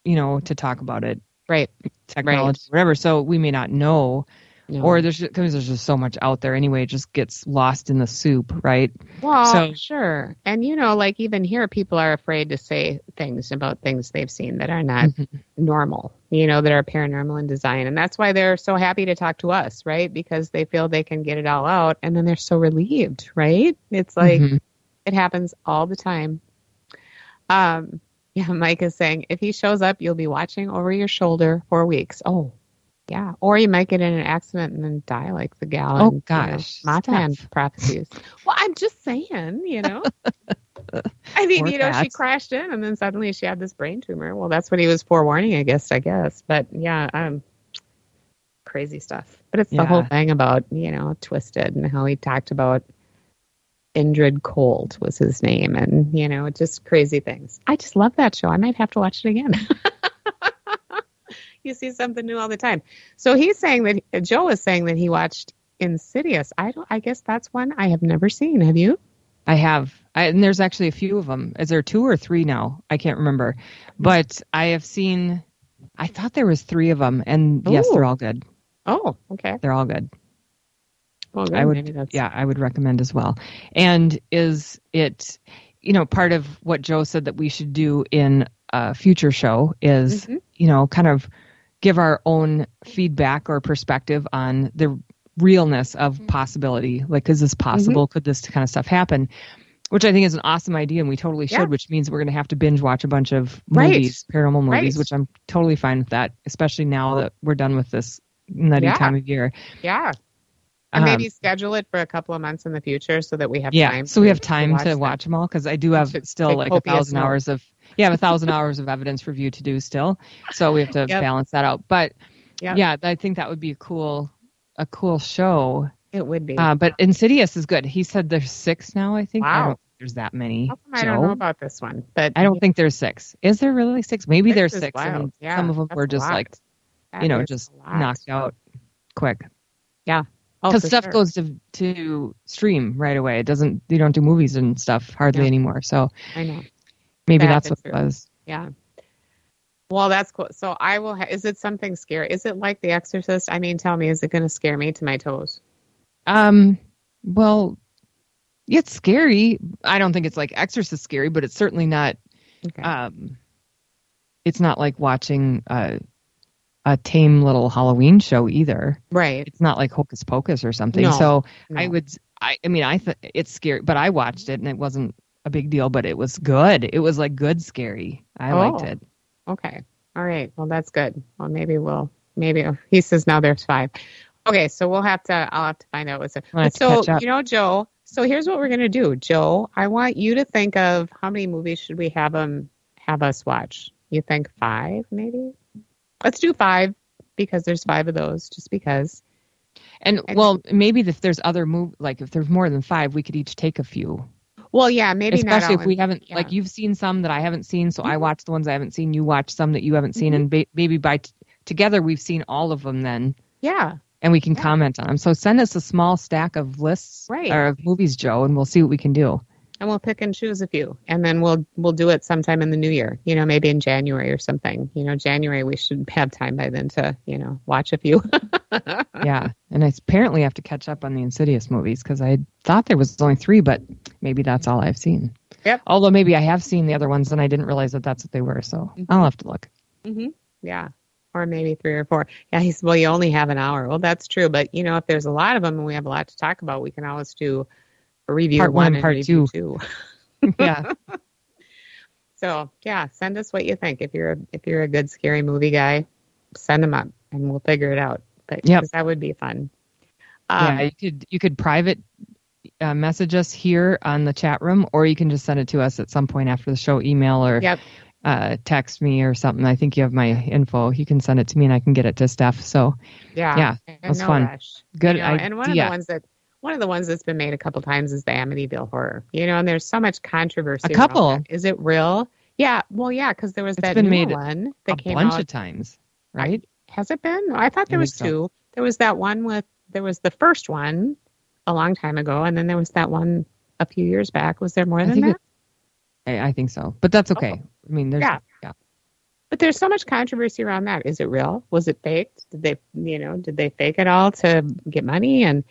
you know, to talk about it right technology right. whatever so we may not know or there's because there's just so much out there. Anyway it just gets lost in the soup right? Well so, sure. And you know like even here people are afraid to say things about things they've seen that are not mm-hmm. normal you know that are paranormal in design. And that's why they're so happy to talk to us right? Because they feel they can get it all out. And then they're so relieved right? It's like mm-hmm. it happens all the time. Um (laughs) yeah, Mike is saying if he shows up, you'll be watching over your shoulder for weeks. Oh, yeah. Or you might get in an accident and then die like the gal. Oh, gosh. You know, Mothman prophecies. well, I'm just saying, you know. (laughs) I mean, Poor you know, cats. she crashed in and then suddenly she had this brain tumor. Well, that's what he was forewarning, I guess, I guess. But yeah, um, crazy stuff. But it's yeah. the whole thing about, you know, Twisted and how he talked about Indrid Cold was his name, and you know, just crazy things. I just love that show. I might have to watch it again. (laughs) you see something new all the time. So he's saying that Joe is saying that he watched Insidious. I don't. I guess that's one I have never seen. Have you? I have, I, and there's actually a few of them. Is there two or three now? I can't remember, but I have seen. I thought there was three of them, and Ooh. yes, they're all good. Oh, okay. They're all good. Well, I would, yeah, I would recommend as well. And is it, you know, part of what Joe said that we should do in a future show is, mm-hmm. you know, kind of give our own feedback or perspective on the realness of mm-hmm. possibility. Like, is this possible? Mm-hmm. Could this kind of stuff happen? Which I think is an awesome idea, and we totally should. Yeah. Which means we're going to have to binge watch a bunch of movies, right. paranormal movies, right. which I'm totally fine with that. Especially now that we're done with this nutty yeah. time of year. Yeah. And maybe um, schedule it for a couple of months in the future so that we have yeah, time. so we have time to watch, to watch them all because I do have still like a thousand hours of yeah, a thousand hours of evidence review to do still. So we have to yep. balance that out. But yep. yeah, I think that would be a cool a cool show. It would be. Uh, but Insidious is good. He said there's six now. I think. Wow. I there's that many. I don't know about this one, but I don't think there's six. Is there really six? Maybe Six there's six, wild. and Yeah, some of them were just like, That you know, just knocked out quick. Yeah. Oh, Because for stuff sure. goes to to stream right away. It doesn't. You don't do movies and stuff hardly Yeah. anymore. So I know. Maybe That that's what it was. Yeah. Well, that's cool. So I will. Ha- is it something scary? Is it like The Exorcist? I mean, tell me, is it going to scare me to my toes? Um. Well, it's scary. I don't think it's like Exorcist scary, but it's certainly not. Um. It's not like watching a a tame little Halloween show either. Right. It's not like Hocus Pocus or something. No, so no. I would. I. I mean, I. Th- it's scary, but I watched it and it wasn't a big deal. But it was good. It was like good scary. I oh. liked Oh. it. Okay. All right. Well, that's good. Well, maybe we'll. Maybe oh, he says now there's five. Okay, so we'll have to. I'll have to find out what's it. We'll have to So you know, Joe. So here's what we're gonna do, Joe. I want you to think of how many movies should we have them have us watch. You think five, maybe? Let's do five because there's five of those. Just because. And well, maybe if there's other move, like if there's more than five, we could each take a few. Well, yeah, maybe not especially all if we in- haven't yeah. like you've seen some that I haven't seen, so Mm-hmm. I watch the ones I haven't seen. You watch some that you haven't seen, and ba- maybe by t- together we've seen all of them then, Yeah. and we can comment on them. So send us a small stack of lists Right. or of movies, Joe, and we'll see what we can do. And we'll pick and choose a few and then we'll we'll do it sometime in the new year you know maybe in january or something you know january we should have time by then to you know watch a few (laughs) yeah, and I apparently have to catch up on the Insidious movies because I thought there was only three, but maybe that's all I've seen. Yep. Although maybe I have seen the other ones and I didn't realize that that's what they were, so Mm-hmm. I'll have to look. hmm yeah or maybe three or four yeah he's well you only have an hour well that's true but you know if there's a lot of them and we have a lot to talk about we can always do review Part one one, part two. two (laughs) yeah. (laughs) so yeah send us what you think if you're a, if you're a good scary movie guy send them up and we'll figure it out but Yep. 'cause that would be fun yeah, Um, you could you could private uh, message us here on the chat room, or you can just send it to us at some point after the show, email or Yep. uh, text me or something. I think you have my info. You can send it to me, and I can get it to Steph. So Yeah, yeah, that's no fun. rush. Good You know, and one of idea. the ones that one of the ones that's been made a couple times is the Amityville horror. You know, and there's so much controversy. A couple. Is it real? Yeah. Well, yeah, because there was It's that been new made one that a came bunch out. of times, right? Has it been? I thought there I was so. two. There was that one with there was the first one a long time ago, and then there was that one a few years back. Was there more I than that? it- I, I think so, but that's oh. okay. I mean, there's Oh. Yeah. yeah. But there's so much controversy around that. Is it real? Was it faked? Did they, you know, did they fake it all to get money? And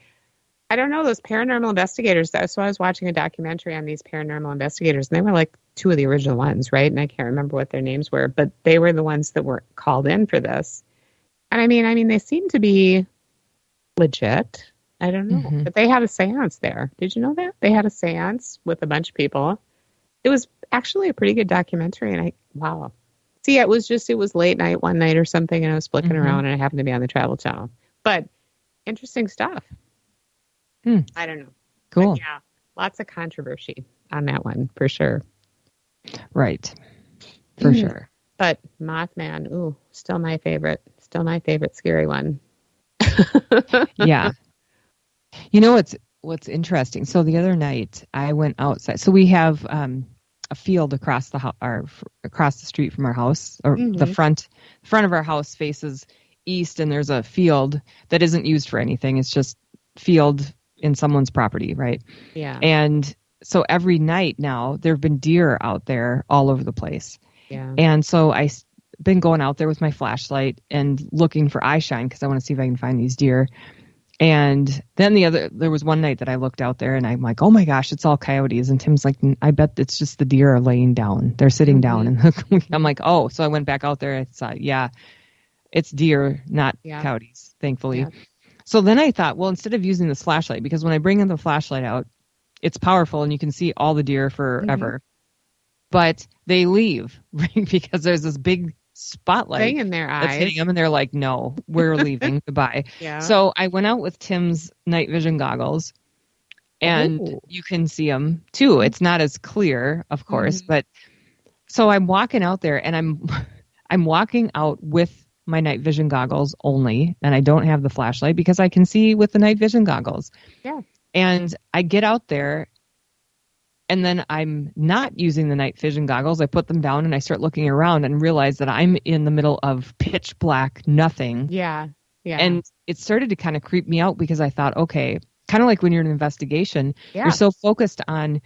I don't know those paranormal investigators. That so I was watching a documentary on these paranormal investigators, and they were like two of the original ones, right? And I can't remember what their names were, but they were the ones that were called in for this. And I mean, I mean, they seem to be legit. I don't know, Mhm. but they had a séance there. Did you know that they had a séance with a bunch of people? It was actually a pretty good documentary, and I wow. See, it was just it was late night one night or something, and I was flicking Mhm. around, and I happened to be on the Travel Channel. But interesting stuff. Hmm. I don't know. Cool. Yeah, lots of controversy on that one for sure. Right. For Mhm. sure. But Mothman, ooh, still my favorite. Still my favorite scary one. (laughs) yeah. You know what's what's interesting? So the other night I went outside. So we have um, a field across the house, or f- across the street from our house, or the Mhm. front front of our house faces east, and there's a field that isn't used for anything. It's just field in someone's property, right? Yeah. And so every night now there have been deer out there all over the place. Yeah. And so I've been going out there with my flashlight and looking for eye shine because I want to see if I can find these deer. And then the other, there was one night that I looked out there and I'm like, oh my gosh, it's all coyotes. And Tim's like, I bet it's just the deer are laying down. They're sitting mm-hmm. down. And (laughs) I'm like, oh. So I went back out there. I thought, yeah, it's deer, not Yeah. coyotes, thankfully. Yeah. So then I thought, well, instead of using this flashlight, because when I bring in the flashlight out, it's powerful and you can see all the deer forever. But they leave (laughs) right? because there's this big spotlight Thing in their eyes. that's hitting them, and they're like, "No, we're leaving. (laughs) Goodbye." Yeah. So I went out with Tim's night vision goggles, and Ooh. you can see them too. It's not as clear, of course, Mhm. but so I'm walking out there, and I'm (laughs) I'm walking out with my night vision goggles only, and I don't have the flashlight because I can see with the night vision goggles. Yeah. And I get out there and then I'm not using the night vision goggles. I put them down and I start looking around and realize that I'm in the middle of pitch black nothing. Yeah. Yeah. And it started to kind of creep me out because I thought, okay, kind of like when you're in an investigation, Yeah. you're so focused on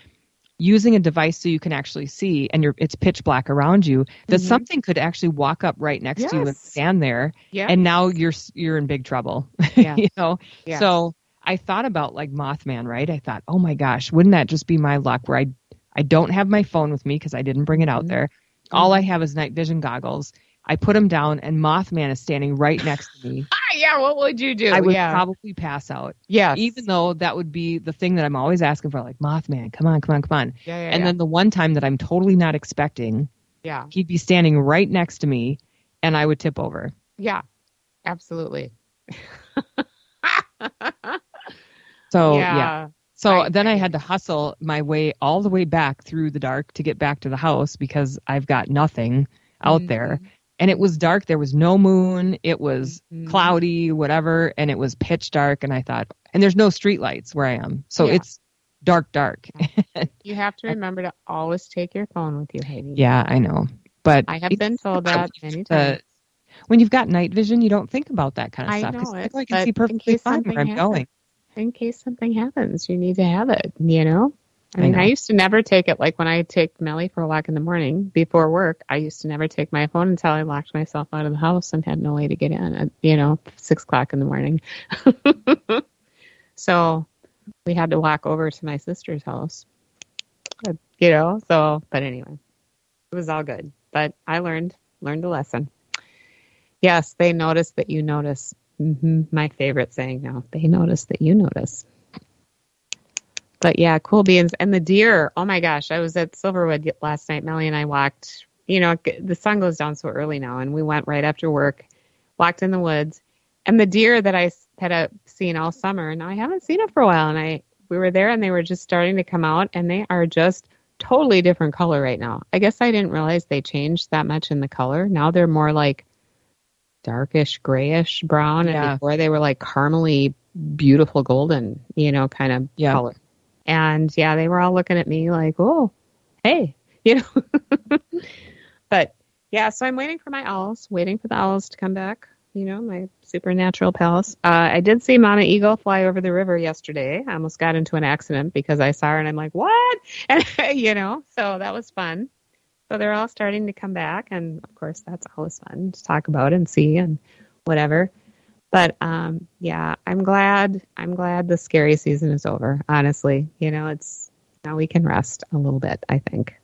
using a device so you can actually see and you're it's pitch black around you that Mhm. something could actually walk up right next to you and stand there Yeah. and now you're you're in big trouble (laughs) Yeah. you know Yeah. so i thought about like mothman right i thought oh my gosh wouldn't that just be my luck where i i don't have my phone with me because i didn't bring it out Mhm. there all i have is night vision goggles i put them down and mothman is standing right next to me yeah. What would you do? i would yeah. probably pass out Yeah. even though that would be the thing that i'm always asking for like mothman come on come on come on Yeah. Yeah. and yeah. then the one time that i'm totally not expecting yeah. he'd be standing right next to me and I would tip over. Yeah. Absolutely. (laughs) So yeah. So I- then I I- had to hustle my way all the way back through the dark to get back to the house because I've got nothing out Mm-hmm. there. And it was dark. There was no moon. It was Mhm. cloudy, whatever, and it was pitch dark. And I thought, and there's no street lights where I am, so Yeah. it's dark, dark. (laughs) You have to remember to always take your phone with you, Heidi. yeah, I know. But I have been told that many times. when you've got night vision, you don't think about that kind of stuff. I stuff. know it, "Oh, I can see perfectly fine where I'm happens. going. in case something happens, you need to have it, you know? I I mean, know. I, used to never take it like when I take Melly for a walk in the morning before work. I used to never take my phone until I locked myself out of the house and had no way to get in at, you know, six o'clock in the morning. (laughs) so we had to walk over to my sister's house, you know, so, but anyway, it was all good. But I learned, learned a lesson. Yes, they notice that you notice. hmm My favorite saying now. They notice that you notice. But yeah, cool beans and the deer. Oh my gosh, I was at Silverwood last night. Melly and I walked. You know, the sun goes down so early now, and we went right after work, walked in the woods, and the deer that I had uh, seen all summer, and I haven't seen it for a while. And I we were there, and they were just starting to come out, and they are just totally different color right now. I guess I didn't realize they changed that much in the color. Now they're more like darkish grayish brown, Yeah. and before they were like caramely, beautiful golden, you know, kind of Yeah. color. And yeah, they were all looking at me like, "Oh, hey," (laughs) you know. but yeah, so I'm waiting for my owls, waiting for the owls to come back. You know, my supernatural pals. Uh, I did see Mama Eagle fly over the river yesterday. I almost got into an accident because I saw her and I'm like, "What?" And (laughs) you know, so that was fun. So they're all starting to come back, and of course, that's always fun to talk about and see and whatever. But um, yeah, I'm glad. I'm glad the scary season is over. Honestly, you know, it's now we can rest a little bit. I think.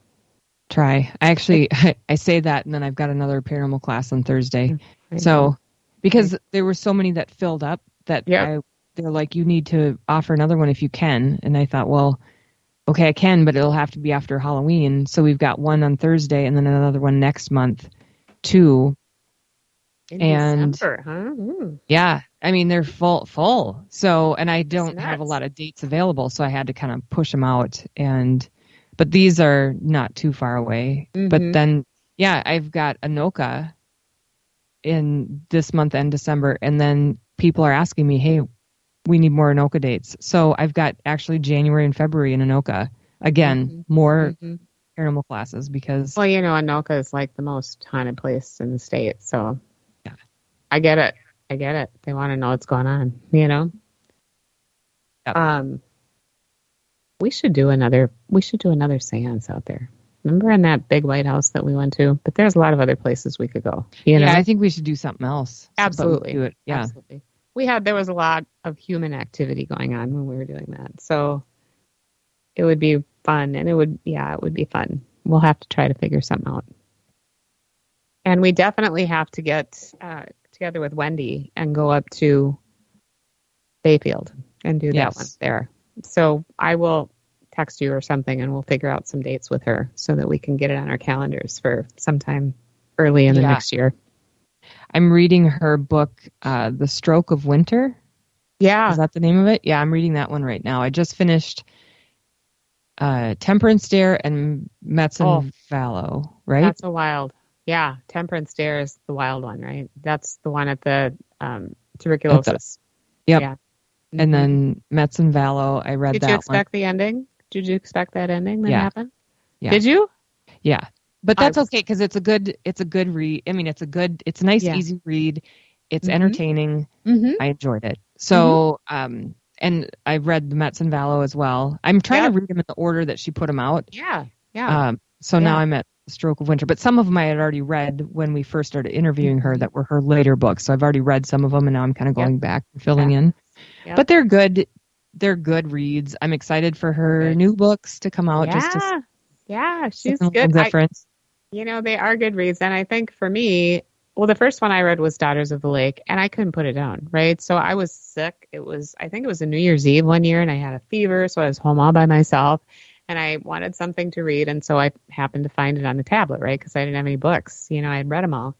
Try. I actually I, (laughs) I say that, and then I've got another paranormal class on Thursday. I So because there were so many that filled up that Yep. I, they're like, you need to offer another one if you can. And I thought, well, okay, I can, but it'll have to be after Halloween. So we've got one on Thursday and then another one next month, too. In and- December, huh? Hmm. Yeah, I mean they're full full. So and I don't have a lot of dates available, so I had to kind of push them out. And but these are not too far away. But Mhm. then yeah, I've got Anoka in this month and December, and then people are asking me, hey, we need more Anoka dates. So I've got actually January and February in Anoka again, more Mhm. paranormal classes because Well, you know, Anoka is like the most haunted place in the state, so. I get it. I get it. They want to know what's going on, you know. Yep. Um, we should do another. We should do another séance out there. Remember in that big white house that we went to? But there's a lot of other places we could go. You know, yeah, I think we should do something else. Absolutely. do it. Yeah. Absolutely. We had there was a lot of human activity going on when we were doing that. So it would be fun and it would yeah, it would be fun. We'll have to try to figure something out. And we definitely have to get uh, together with Wendy and go up to Bayfield and do that Yes. one there. So I will text you or something and we'll figure out some dates with her so that we can get it on our calendars for sometime early in the Yeah. next year. I'm reading her book, uh, The Stroke of Winter. Yeah. Is that the name of it? Yeah, I'm reading that one right now. I just finished uh, Temperance Dare and Metsan Oh. Valo, right? That's a wild. Yeah, Temperance Dare is the wild one, right? That's the one at the um, tuberculosis. Yep. Yeah. And then Metsan Valo, I read Did that you one. expect the ending? Did you expect that ending that Yeah. happened? Yeah. Did you? Yeah. But that's okay because it's a good it's a good read. I mean, it's a good it's a nice Yeah. easy read. It's Mhm. entertaining. Mm-hmm. I enjoyed it. So, um and I read the Metsan Valo as well. I'm trying to read them in the order that she put them out. Yeah. Yeah. Um so now I'm at Stroke of Winter, but some of them I had already read when we first started interviewing Mm-hmm. her that were her later books. So I've already read some of them and now I'm kind of Yep. going back and filling Yeah. in. Yep. But they're good. They're good reads. I'm excited for her Good. new books to come out yeah. just to yeah. She's good. little I- You know, they are good reads. And I think for me, well, the first one I read was Daughters of the Lake, and I couldn't put it down, right? So I was sick. It was, I think it was a New Year's Eve one year, and I had a fever, so I was home all by myself, and I wanted something to read, and so I happened to find it on the tablet, right? Because I didn't have any books. You know, I had read them all.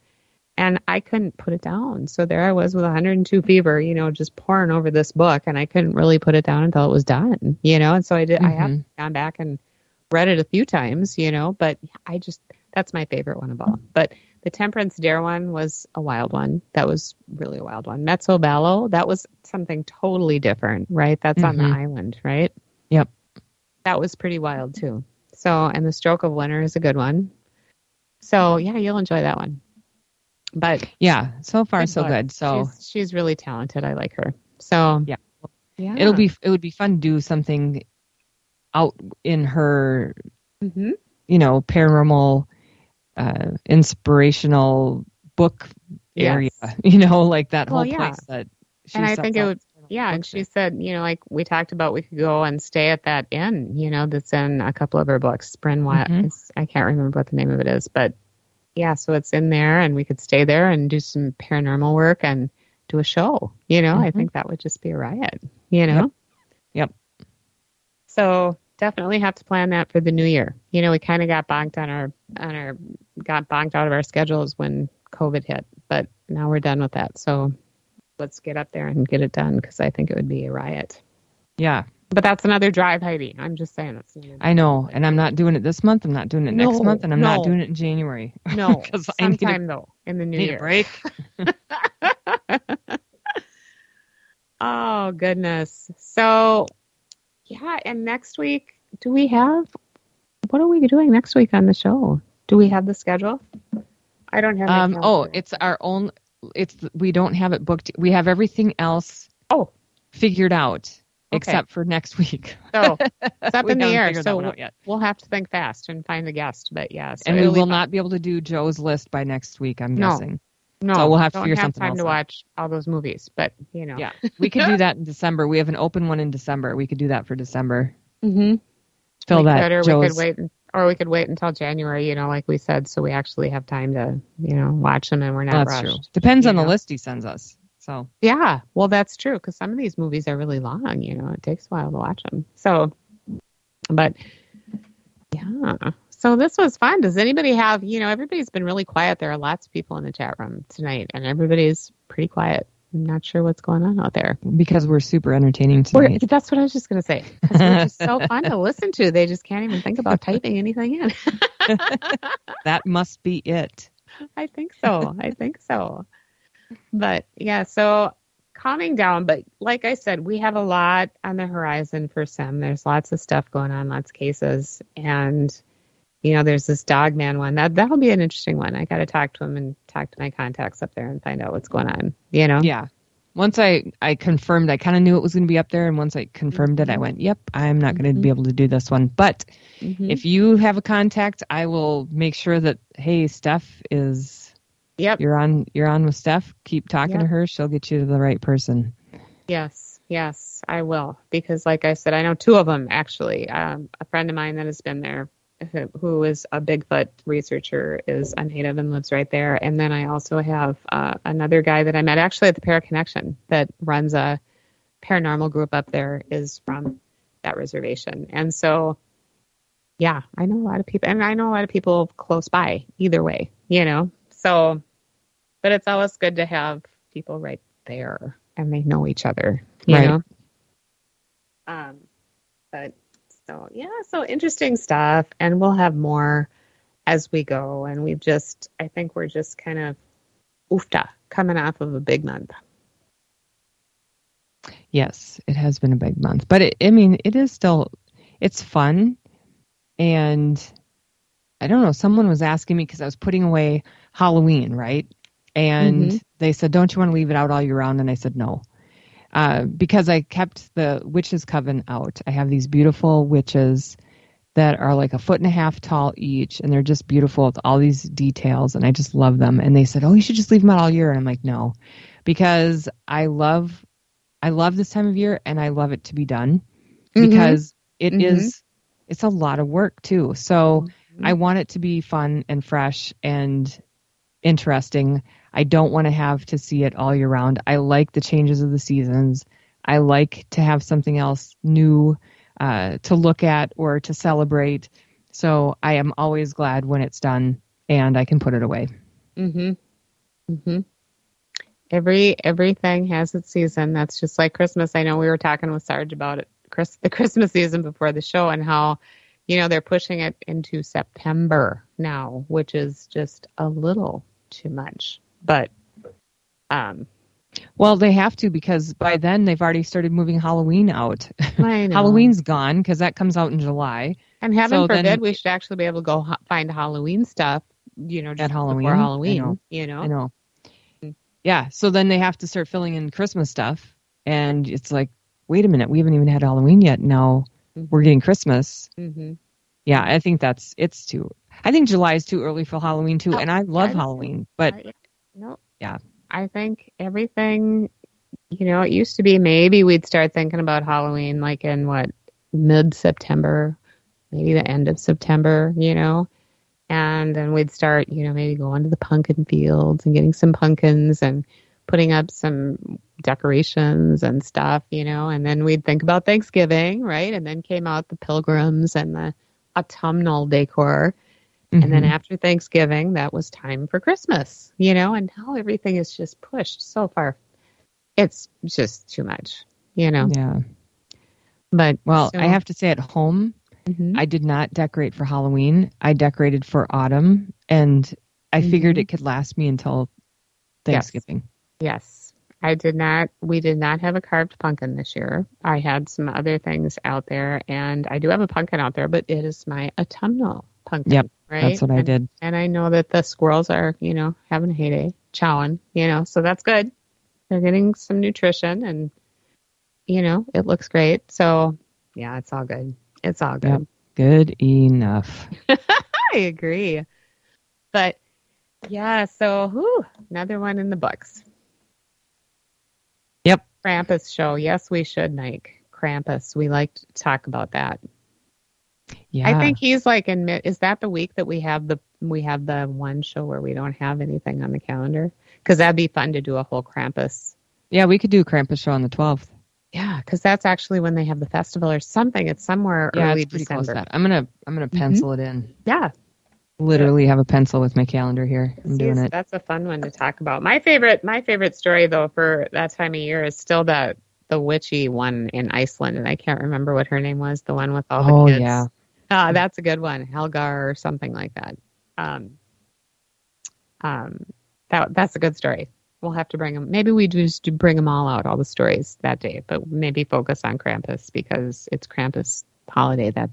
And I couldn't put it down. So there I was with 102 fever, you know, just pouring over this book, and I couldn't really put it down until it was done, you know. And so I did. I have Mhm. gone back and read it a few times, you know, but I just that's my favorite one of all. But the Temperance Dare one was a wild one. That was really a wild one. Mezzo Bello, that was something totally different, right? That's on the Mhm. island, right? That was pretty wild too. So, and the Stroke of Winter is a good one. So, yeah, you'll enjoy that one. But Yeah, so far so good. So she's, she's really talented. I like her. So, Yeah. yeah, it'll be it would be fun to do something out in her hmm you know paranormal uh inspirational book Yes. area (laughs) you know like that Well, whole yeah. place that she and I think it would, yeah. And she said, you know, like we talked about, we could go and stay at that inn, you know, that's in a couple of her books. Brynn Wild, Mhm. I can't remember what the name of it is, but yeah, so it's in there, and we could stay there and do some paranormal work and do a show. You know, I Mhm. think that would just be a riot. You know. Yep. So definitely have to plan that for the new year. You know, we kind of got bonked on our on our got bonked out of our schedules when COVID hit, but now we're done with that. So let's get up there and get it done because I think it would be a riot. yeah But that's another drive, Heidi. I'm just saying it's i know and i'm not doing it this month i'm not doing it next month and i'm no. not doing it in january no (laughs) 'Cause I need a- sometime though in the new need year. a break (laughs) (laughs) Oh goodness. So yeah, and next week do we have what are we doing next week on the show? Do we have the schedule? I don't have. um oh it's our own it's we don't have it booked we have everything else Oh. figured out Okay. except for next week so it's up (laughs) in the air. So we'll, out yet. we'll have to think fast and find a guest. But yeah, so and we fun. not be able to do joe's list by next week i'm No. guessing No, so we'll have to don't figure have something time else to out. watch all those movies. But you know, Yeah, we could do (laughs) that in December. We have an open one in December. We could do that for December. Mm-hmm. Fill we that. could, or we Joe's, could wait, or we could wait until January. You know, like we said, so we actually have time to, you know, watch them and we're not That's rushed. true. Depends on the list he sends us. So Yeah, well, that's true because some of these movies are really long. You know, it takes a while to watch them. So, but yeah, so this was fun. Does anybody have? You know, everybody's been really quiet. There are lots of people in the chat room tonight, and everybody's pretty quiet. I'm not sure what's going on out there. because we're super entertaining We're, that's what I was just going to say. we're just so (laughs) fun to listen to. They just can't even think about typing anything in. (laughs) that must be it. I think so. I think so. But yeah, so calming down. But like I said, we have a lot on the horizon for Sim. There's lots of stuff going on, lots of cases, and you know, there's this dog man one. That that'll be an interesting one. I got to talk to him and talk to my contacts up there and find out what's going on. You know? Yeah. Once I I confirmed, I kind of knew it was going to be up there, and once I confirmed it, I went, "Yep, I'm not going to be able to do this one." But Mhm. if you have a contact, I will make sure that hey, Steph is. Yep. You're on. You're on with Steph. Keep talking to her. She'll get you to the right person. Yes, yes, I will. Because, like I said, I know two of them actually. Um, a friend of mine that has been there, who, who is a Bigfoot researcher, is a native and lives right there. And then I also have uh, another guy that I met actually at the Para Connection that runs a paranormal group up there, is from that reservation. And so, yeah, I know a lot of people, and I know a lot of people close by either way, you know? So, but it's always good to have people right there and they know each other, you Right. know? Um, but so, yeah, so interesting stuff. And we'll have more as we go. And we've just, I think we're just kind of oofta coming off of a big month. Yes, it has been a big month, but it, I mean, it is still. it's fun. And I don't know, someone was asking me because I was putting away Halloween, right? And Mm-hmm. they said, Don't you want to leave it out all year round? And I said, No. Uh, because I kept the witch's coven out. I have these beautiful witches that are like a foot and a half tall each, and they're just beautiful with all these details, and I just love them. And they said, "Oh, you should just leave them out all year." And I'm like, "No," because I love, I love this time of year, and I love it to be done Mhm. because it is, Mhm. it's a lot of work too. So Mm-hmm. I want it to be fun and fresh and interesting. I don't want to have to see it all year round. I like the changes of the seasons. I like to have something else new uh, to look at or to celebrate. So I am always glad when it's done and I can put it away. Mhm. Mhm. Every everything has its season. That's just like Christmas. I know we were talking with Sarge about it, Chris, the (laughs) Christmas season before the show, and how, you know, they're pushing it into September now, which is just a little too much. But, um, Well, they have to because by then they've already started moving Halloween out. (laughs) I know. Halloween's gone because that comes out in July. and heaven So forbid then- we should actually be able to go find Halloween stuff, you know, just Halloween? before I Halloween. know. You know, I know. Yeah. So then they have to start filling in Christmas stuff. And it's like, wait a minute, we haven't even had Halloween yet. Now we're getting Christmas. hmm Yeah, I think that's it's too. I think July is too early for Halloween too, Oh, and I love I- Halloween, but I- no, yeah, I think everything, you know, it used to be maybe we'd start thinking about Halloween like in what, mid September, maybe the end of September, you know? And then we'd start, you know, maybe going to the pumpkin fields and getting some pumpkins and putting up some decorations and stuff, you know? And then we'd think about Thanksgiving, right? And then came out the pilgrims and the autumnal decor. And then Mhm. after Thanksgiving, that was time for Christmas, you know, and now everything is just pushed so far. It's just too much, you know. yeah. But Well, so- I have to say at home, Mhm. I did not decorate for Halloween. I decorated for autumn, and I figured Mhm. it could last me until Thanksgiving. Yes. I did not, we did not have a carved pumpkin this year. I had some other things out there, and I do have a pumpkin out there, but it is my autumnal pumpkin. Yep, right? that's what I did. And I know that the squirrels are, you know, having a heyday, chowing, you know, so that's good. They're getting some nutrition and, you know, it looks great. So, yeah, it's all good. It's all good. Yep. Good enough. (laughs) I agree. But yeah, so whew, another one in the books. Yep. Krampus show. Yes, we should, Mike. Krampus. We like to talk about that. Yeah. I think he's like in. Is that the week that we have the we have the one show where we don't have anything on the calendar? Because that'd be fun to do a whole Krampus. Yeah, we could do a Krampus show on the 12th. Yeah, because that's actually when they have the festival or something. It's somewhere Yeah, early it's pretty close to that. I'm gonna I'm gonna mm-hmm. pencil it in. Yeah, Literally have a pencil with my calendar here. I'm doing it. That's a fun one to talk about. My favorite, my favorite story though for that time of year is still the the witchy one in Iceland, and I can't remember what her name was. The one with all the Oh kids. yeah. Ah, that's a good one, Helgar or something like that. Um, um, that that's a good story. We'll have to bring them. Maybe we just bring them all out, all the stories that day, but maybe focus on Krampus because it's Krampus holiday that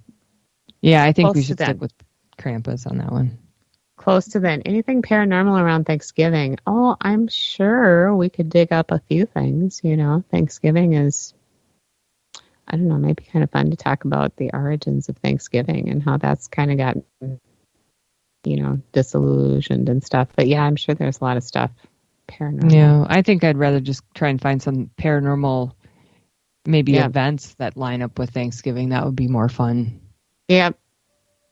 Yeah, I think we should stick with Krampus on that one. close to then. Anything paranormal around Thanksgiving? Oh, I'm sure we could dig up a few things. You know, Thanksgiving is, I don't know, it might be kind of fun to talk about the origins of Thanksgiving and how that's kind of gotten, you know, disillusioned and stuff. But yeah, I'm sure there's a lot of stuff paranormal. Yeah, I think I'd rather just try and find some paranormal, maybe Yeah. events that line up with Thanksgiving. That would be more fun. Yep.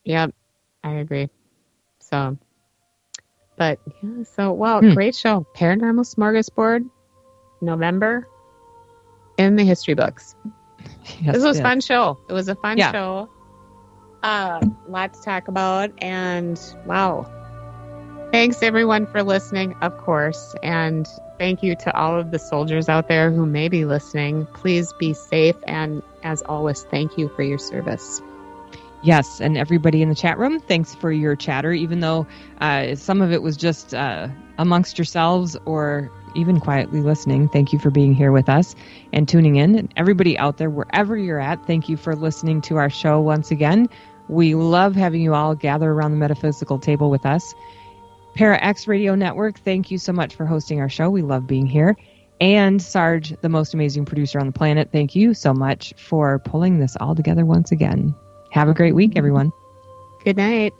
Yep. I agree. So, but yeah, so, wow, Hmm. great show. Paranormal Smorgasbord, November in the history books. Yes, this was a fun show. It was a fun Yeah. show. Uh, lot to talk about. And wow. Thanks everyone for listening, of course. And thank you to all of the soldiers out there who may be listening. Please be safe. And as always, thank you for your service. Yes, and everybody in the chat room, thanks for your chatter, even though uh, some of it was just uh, amongst yourselves or even quietly listening. Thank you for being here with us and tuning in. And everybody out there, wherever you're at, thank you for listening to our show once again. We love having you all gather around the metaphysical table with us. Para X Radio Network, thank you so much for hosting our show. We love being here. And Sarge, the most amazing producer on the planet, thank you so much for pulling this all together once again. Have a great week, everyone. Good night.